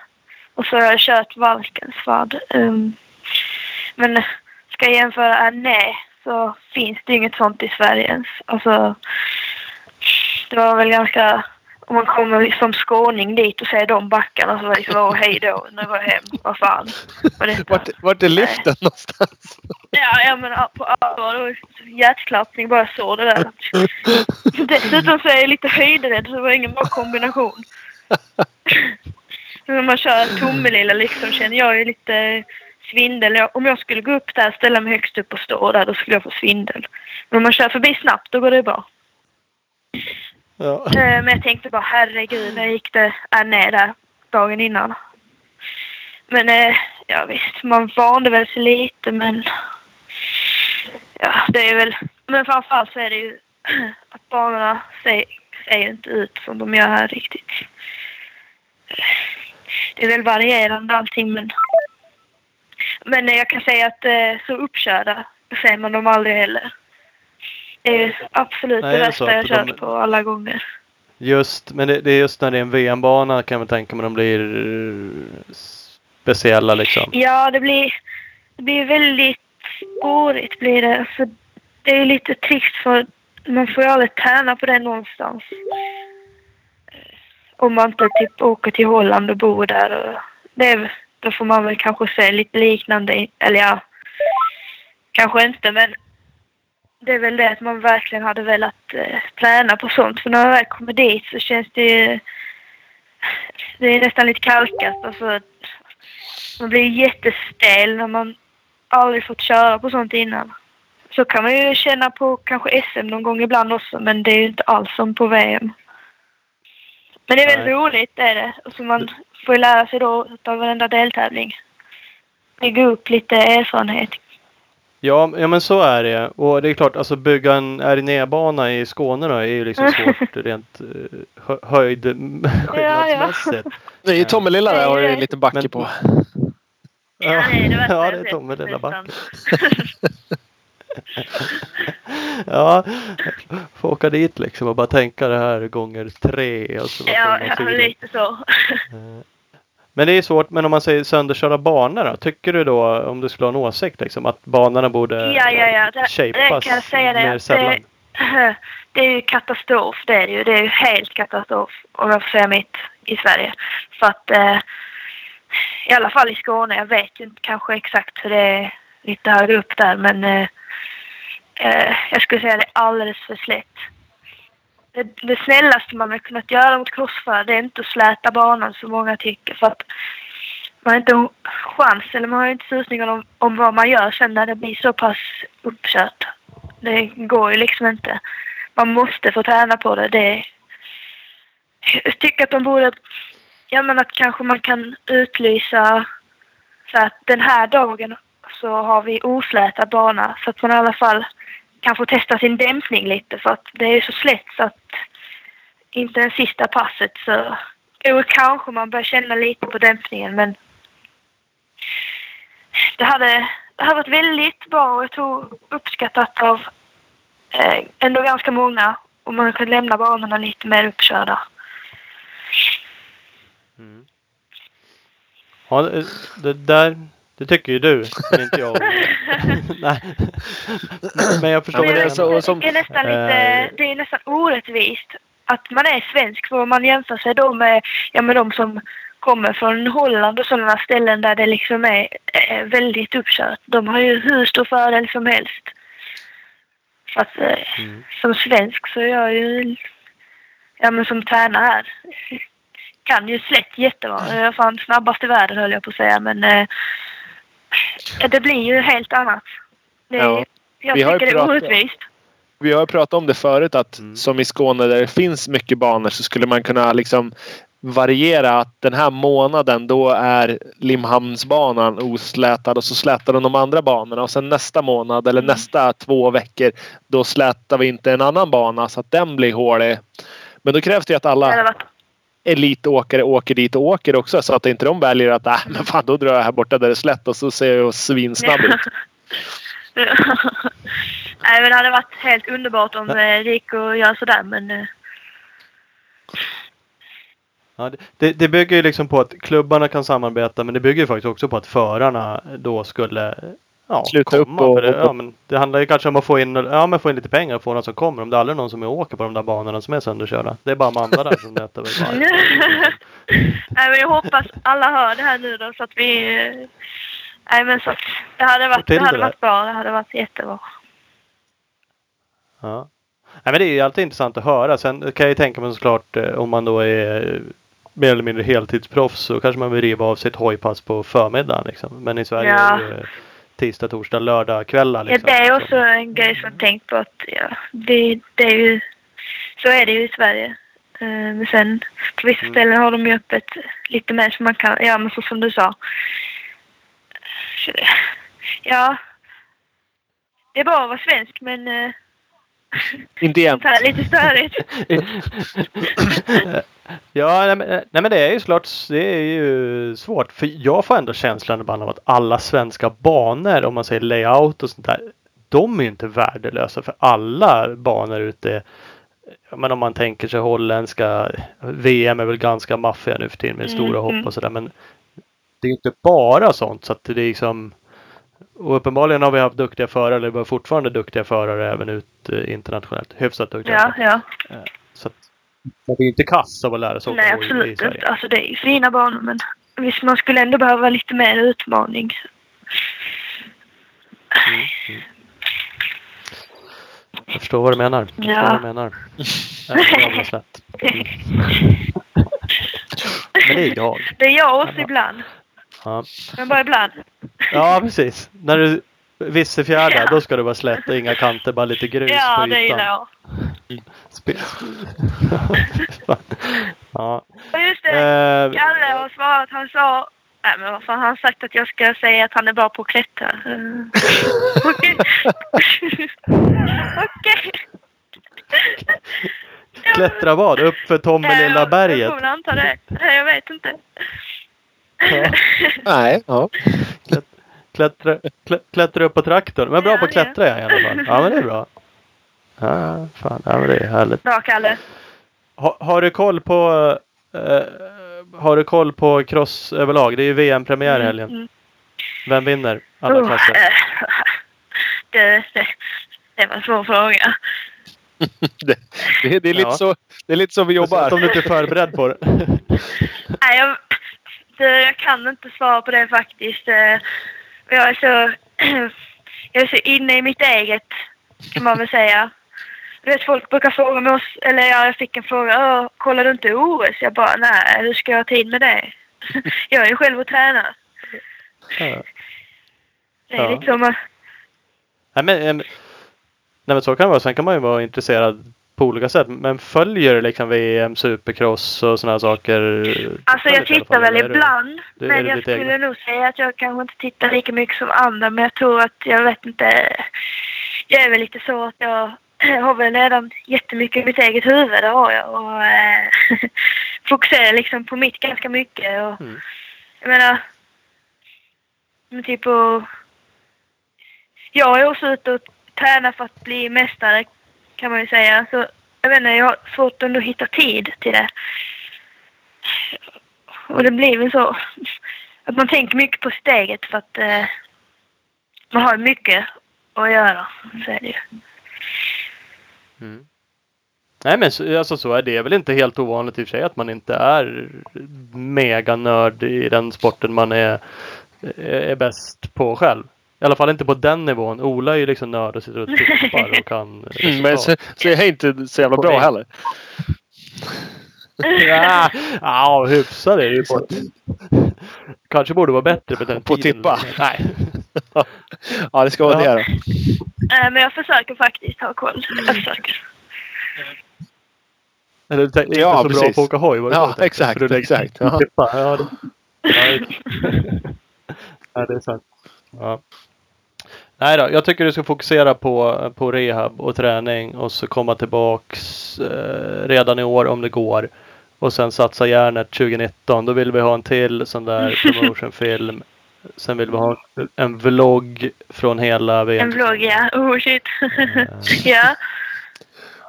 Och så har jag kört Valkensvard. Um, men ska jag jämföra Arné så finns det inget sånt i Sverige ens. Alltså, det var väl ganska... Om man kommer som skåning dit och ser de backarna så var det liksom åh hej då, nu går jag hem. Vad fan var detta? Vart, vart är liften någonstans? Ja, ja men på allvar. Det var hjärtklappning bara såg det där. Dessutom så är jag lite höjdrädd så det var ingen bra kombination. När man kör Tomelilla liksom känner jag ju lite svindel. Om jag skulle gå upp där, ställa mig högst upp och stå där, då skulle jag få svindel. Men om man kör förbi snabbt, då går det bra. Ja. Eh, Men jag tänkte bara herregud, när gick det är ner där dagen innan. Men eh, ja visst, man vande väl sig lite men ja det är väl, men framförallt så är det ju att banorna ser, ser inte ut som de gör här riktigt. Det är väl varierande allting men men jag kan säga att eh, så uppkörda ser man dem aldrig heller. Det är absolut Nej, det det är värsta så jag kört de- på alla gånger. Just, men det, det är just när det är en VM-bana kan man tänka mig de blir speciella liksom. Ja, det blir, det blir väldigt spårigt blir det. För det är lite trist för man får ju aldrig träna på det någonstans. Eh, Om man inte typ åker till Holland och bor där. Och det är, då får man väl kanske se lite liknande, eller ja, kanske inte men det är väl det att man verkligen hade velat eh, träna på sånt. För när man väl kommer dit så känns det ju... Det är nästan lite kalkat. Alltså, man blir jättestel när man aldrig fått köra på sånt innan. Så kan man ju känna på kanske SM någon gång ibland också, men det är ju inte alls som på VM. Men det är väldigt roligt, det är det. Och så man får ju lära sig då av varenda deltävling. Bygga upp lite erfarenhet. Ja, ja men så är det. Och det är klart, alltså bygga en RNE-bana i Skåne då är ju liksom svårt rent uh, hö höjd skillnadsmässigt. Det är ju Tommelilla där har du Nej. liten backe Men- på. Ja, det är det ja, det är sett, Tommy lilla nästan. backen. ja, får åka dit liksom och bara tänka det här gånger tre. Och så Ja, ja, lite så. Men det är svårt, men om man säger sönderkörda banor då? Tycker du då, om du skulle ha en åsikt liksom, att banorna borde Ja, ja, ja. Det, det shapas kan jag säga det. mer sällan? Det, det är ju katastrof. Det är det ju. Det är ju helt katastrof. Om jag får säga mitt i Sverige. För att eh, i alla fall i Skåne. Jag vet ju inte kanske exakt hur det är lite högre upp där. Men eh, eh, jag skulle säga det är alldeles för slätt. Det, det snällaste man har kunnat göra mot crossförare det är inte att släta banan som många tycker. För att man har inte en chans eller man har inte susning om, om vad man gör sen när det blir så pass uppkört. Det går ju liksom inte. Man måste få träna på det. det jag tycker att de borde... Ja men att kanske man kan utlysa så att den här dagen så har vi oslätad bana så att man i alla fall kanske testa sin dämpning lite för att det är så slätt så att inte ens sista passet så jo, kanske man börjar känna lite på dämpningen men det hade, det hade varit väldigt bra och jag tror uppskattat av eh, ändå ganska många om man kunde lämna banorna lite mer uppkörda. Mm. Ja, det, det där det tycker ju du, men inte jag. Nej. Men jag förstår men vad det är du så- menar. som- det är nästan lite, Eh. det är nästan orättvist att man är svensk för man jämför sig då med, ja, med de som kommer från Holland och sådana ställen där det liksom är eh, väldigt uppkört. De har ju hur stor fördel som helst. För att eh, Mm. som svensk så är jag ju, ja men som tränare här, kan ju slätt jättebra. Jag är fan snabbast i världen höll jag på att säga men det blir ju helt annat. Det, Ja. Jag Vi har tycker det är pratat- orättvist. Vi har pratat om det förut att Mm. som i Skåne där det finns mycket banor så skulle man kunna liksom variera att den här månaden då är Limhamnsbanan oslätad och så slätar de de andra banorna och sen nästa månad eller Mm. nästa två veckor då slätar vi inte en annan bana så att den blir hålig. Men då krävs det ju att Det hade alla varit elitåkare åker dit och åker också så att inte de väljer att äh, men fan då drar jag här borta där det är slätt och så ser jag svinsnabb ut. Nej men det hade varit helt underbart om eh, det gick att göra sådär men eh, Ja, det- det, det bygger ju liksom på att klubbarna kan samarbeta men det bygger ju faktiskt också på att förarna då skulle ja, Sluta upp komma. och- För det, ja, men det handlar ju kanske om att få in, ja, men få in lite pengar och få någon som kommer. Om det är aldrig någon som är och åker på de där banorna som är sönderkörda. Det är bara Amanda där som nöter väl. Nej men jag hoppas alla hör det här nu då så att vi... Nej men så att det hade varit, det hade det varit bra. Det hade varit jättebra. Ja. Nej, men det är ju alltid intressant att höra. Sen kan jag ju tänka mig såklart eh, om man då är eh, mer eller mindre heltidsproffs så kanske man vill riva av sitt hojpass på förmiddagen. Liksom. Men i Sverige Ja. är det ju tisdag, torsdag, lördag kvällar. Ja, Liksom. det är också en grej som jag tänkt på att ja, det, det är ju... Så är det ju i Sverige. Eh, Men sen på vissa Mm. ställen har de ju öppet lite mer så man kan... Ja men så som du sa. Ja. Det är bra att vara svensk men... eh, Inte jämt. lite störigt. ja, nej men, nej men det är ju klart, det är ju svårt. För jag får ändå känslan ibland av att alla svenska banor, om man säger layout och sånt där, de är ju inte värdelösa. För alla banor ute, men om man tänker sig holländska, VM är väl ganska maffiga nu för tiden med Mm, stora mm. hopp och sådär. Men det är inte bara sånt så att det är liksom Och uppenbarligen har vi haft duktiga förare, eller vi har fortfarande duktiga förare även ut eh, internationellt. Hyfsat duktiga. Ja, ja. Man blir ju inte kass av att lära sig åka Nej, i absolut Sverige. inte. Alltså det är ju fina banor men visst, man skulle ändå behöva lite mer utmaning. Jag förstår vad du menar. Jag Ja. vad du menar. Så lätt. Men det är jag. Det är jag också ibland. Ja, Men bara ibland. ja precis. När du vissefjärdar, Ja. då ska det vara slätt och inga kanter, bara lite grus Ja, på det gillar ytan. jag. Ja. Just det, Eh, Kalle har svarat. Han sa... Nej men vad fan, han har sagt att jag ska säga att han är bra på att klättra. Eh, Okej. Okej. klättra vad? Upp för Tommelilla Jag berget? får väl anta det. Nej, Jag vet inte. Ja. Nej, ja. Klättra, klä, klättra upp på traktorn. Men bra Ja, på att klättra jag i alla fall. Ja men det är bra. Ja, fan, ja, men det är härligt. Bra Kalle. Ha, har du koll på eh, Har du koll på cross överlag? Det är ju VM-premiär i helgen. Mm. Vem vinner alla Oh, klasser? eh, det, det, det var en svår fråga. Det, det, det, är lite Ja. så, det är lite så vi jobbar. Om du inte är förberedd på det. Nej, jag, det, jag kan inte svara på det faktiskt. Jag är så, jag är så inne i mitt eget, kan man väl säga. Du vet, folk brukar fråga mig, oss, eller ja, jag fick en fråga, "Åh, kollar du inte OS? Jag bara, nej, hur ska jag ha tid med det? jag är ju själv och tränar. Ja. Det är Ja. liksom, eh, Nej, men, nej men så kan det vara. Sen kan man ju vara intresserad på olika sätt. Men följer du liksom VM, supercross och sådana saker? alltså jag tittar väl ibland. du- men jag skulle egna? nog säga att jag kanske inte tittar lika mycket som andra. Men jag tror att, jag vet inte. Jag är väl lite så att jag har väl redan jättemycket i mitt eget huvud. Det har jag. Och eh, fokuserar liksom på mitt ganska mycket. Och, Mm. Jag menar. Men typ och, Jag är också ute och tränar för att bli mästare kan man ju säga. Så jag vet inte, jag har svårt ändå att hitta tid till det. Och det blir väl så att man tänker mycket på sitt eget för att eh, man har mycket att göra. Så är det ju. Mm. Nej men så, alltså så är det väl inte helt ovanligt i och för sig att man inte är meganörd i den sporten man är, är bäst på själv. I alla fall inte på den nivån. Ola är ju liksom nörd och sitter och tippar och kan Mm, men så, så jag är inte så jävla bra heller. Ja, ja hyfsad är du på. Kanske borde vara bättre på den På att tiden. tippa? Nej. Ja, det ska vara Ja. det då. Eh, men jag försöker faktiskt ha koll. Jag försöker. Eller du tänkte Ja, inte så bra precis. på att åka hoj. var det Ja, exakt, du exakt. Ja. tippa. Ja, det, ja, det- ja, det är sant. Ja. Nej då, jag tycker du ska fokusera på, på rehab och träning och så komma tillbaks eh, redan i år om det går. Och sen satsa järnet 2019. Då vill vi ha en till sån där promotionfilm. Sen vill vi ha en vlogg från hela VM. En vlogg, ja. Oh shit. Eh, ja.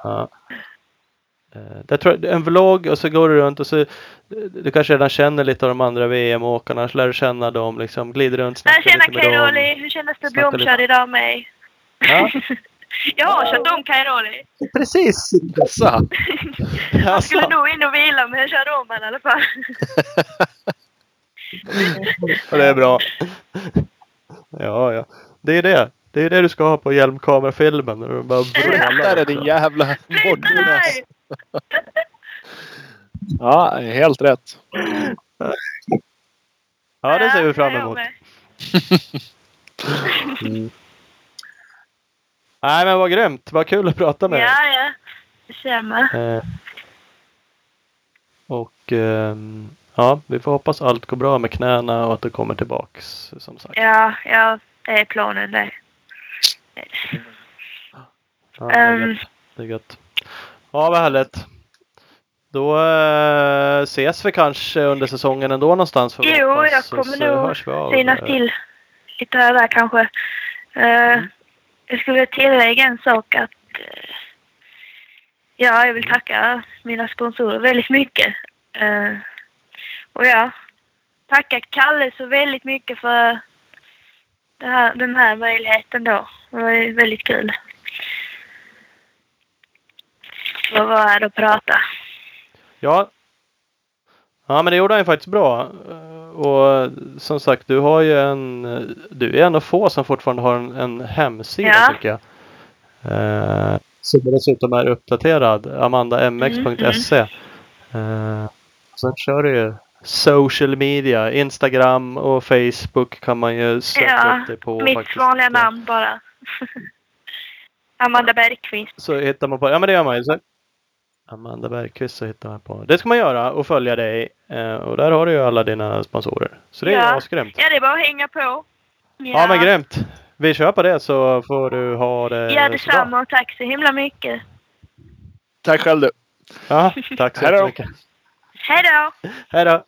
Ja. Eh, Det tror jag, en vlogg och så går du runt och så du kanske redan känner lite av de andra VM-åkarna. Så lär du känna dem liksom. Glider runt, Jag snackar lite med dem. Kairoli. Hur kändes det att bli omkörd idag av mig? Ja, jag har kört om Kairoli. precis! Så. Han skulle nog in och vila men jag körde om honom i alla fall. och det är bra. Ja, ja. Det är det. Det är det du ska ha på hjälmkamerafilmen. När du bara vrålar. Där är din jävla dig! Ja, helt rätt. Ja, det ser vi fram emot. med. Nej, men vad grymt. Vad kul att prata med dig. Ja, ja. Detsamma. Eh, och ehm, ja, vi får hoppas allt går bra med knäna och att du kommer tillbaks som sagt. Ja, ja. Det är planen det. Ja, det, är Ehm. gött. det är gött. Ja, vad härligt. Då eh, ses vi kanske under säsongen ändå någonstans. vi Jo, hoppas. jag kommer nog synas till lite där kanske. Eh, Mm. Jag skulle tillägga en sak att eh, ja, jag vill tacka mina sponsorer väldigt mycket. Eh, och ja, tacka Kalle så väldigt mycket för här, den här möjligheten då. Det var väldigt kul. Att vara här och prata. Ja. Ja men det gjorde han ju faktiskt bra. Och som sagt du har ju en Du är en av få som fortfarande har en, en hemsida Ja. tycker jag. Eh, som dessutom är uppdaterad. amandamx.se eh, Sen kör du ju social media. Instagram och Facebook kan man ju söka Ja, upp det på. Mitt faktiskt. vanliga namn bara. Amanda Bergqvist. Så hittar man på, ja men det gör man ju. Amanda Bergqvist så hittar man på. Det ska man göra och följa dig. Eh, och där har du ju alla dina sponsorer. Så det är Ja. asgrymt. Ja, det är bara att hänga på. Ja. men grymt. Vi kör på det så får du ha det Ja, så bra. detsamma och tack så himla mycket. Tack själv du. Ja, tack så jättemycket. Hej då! Hej då.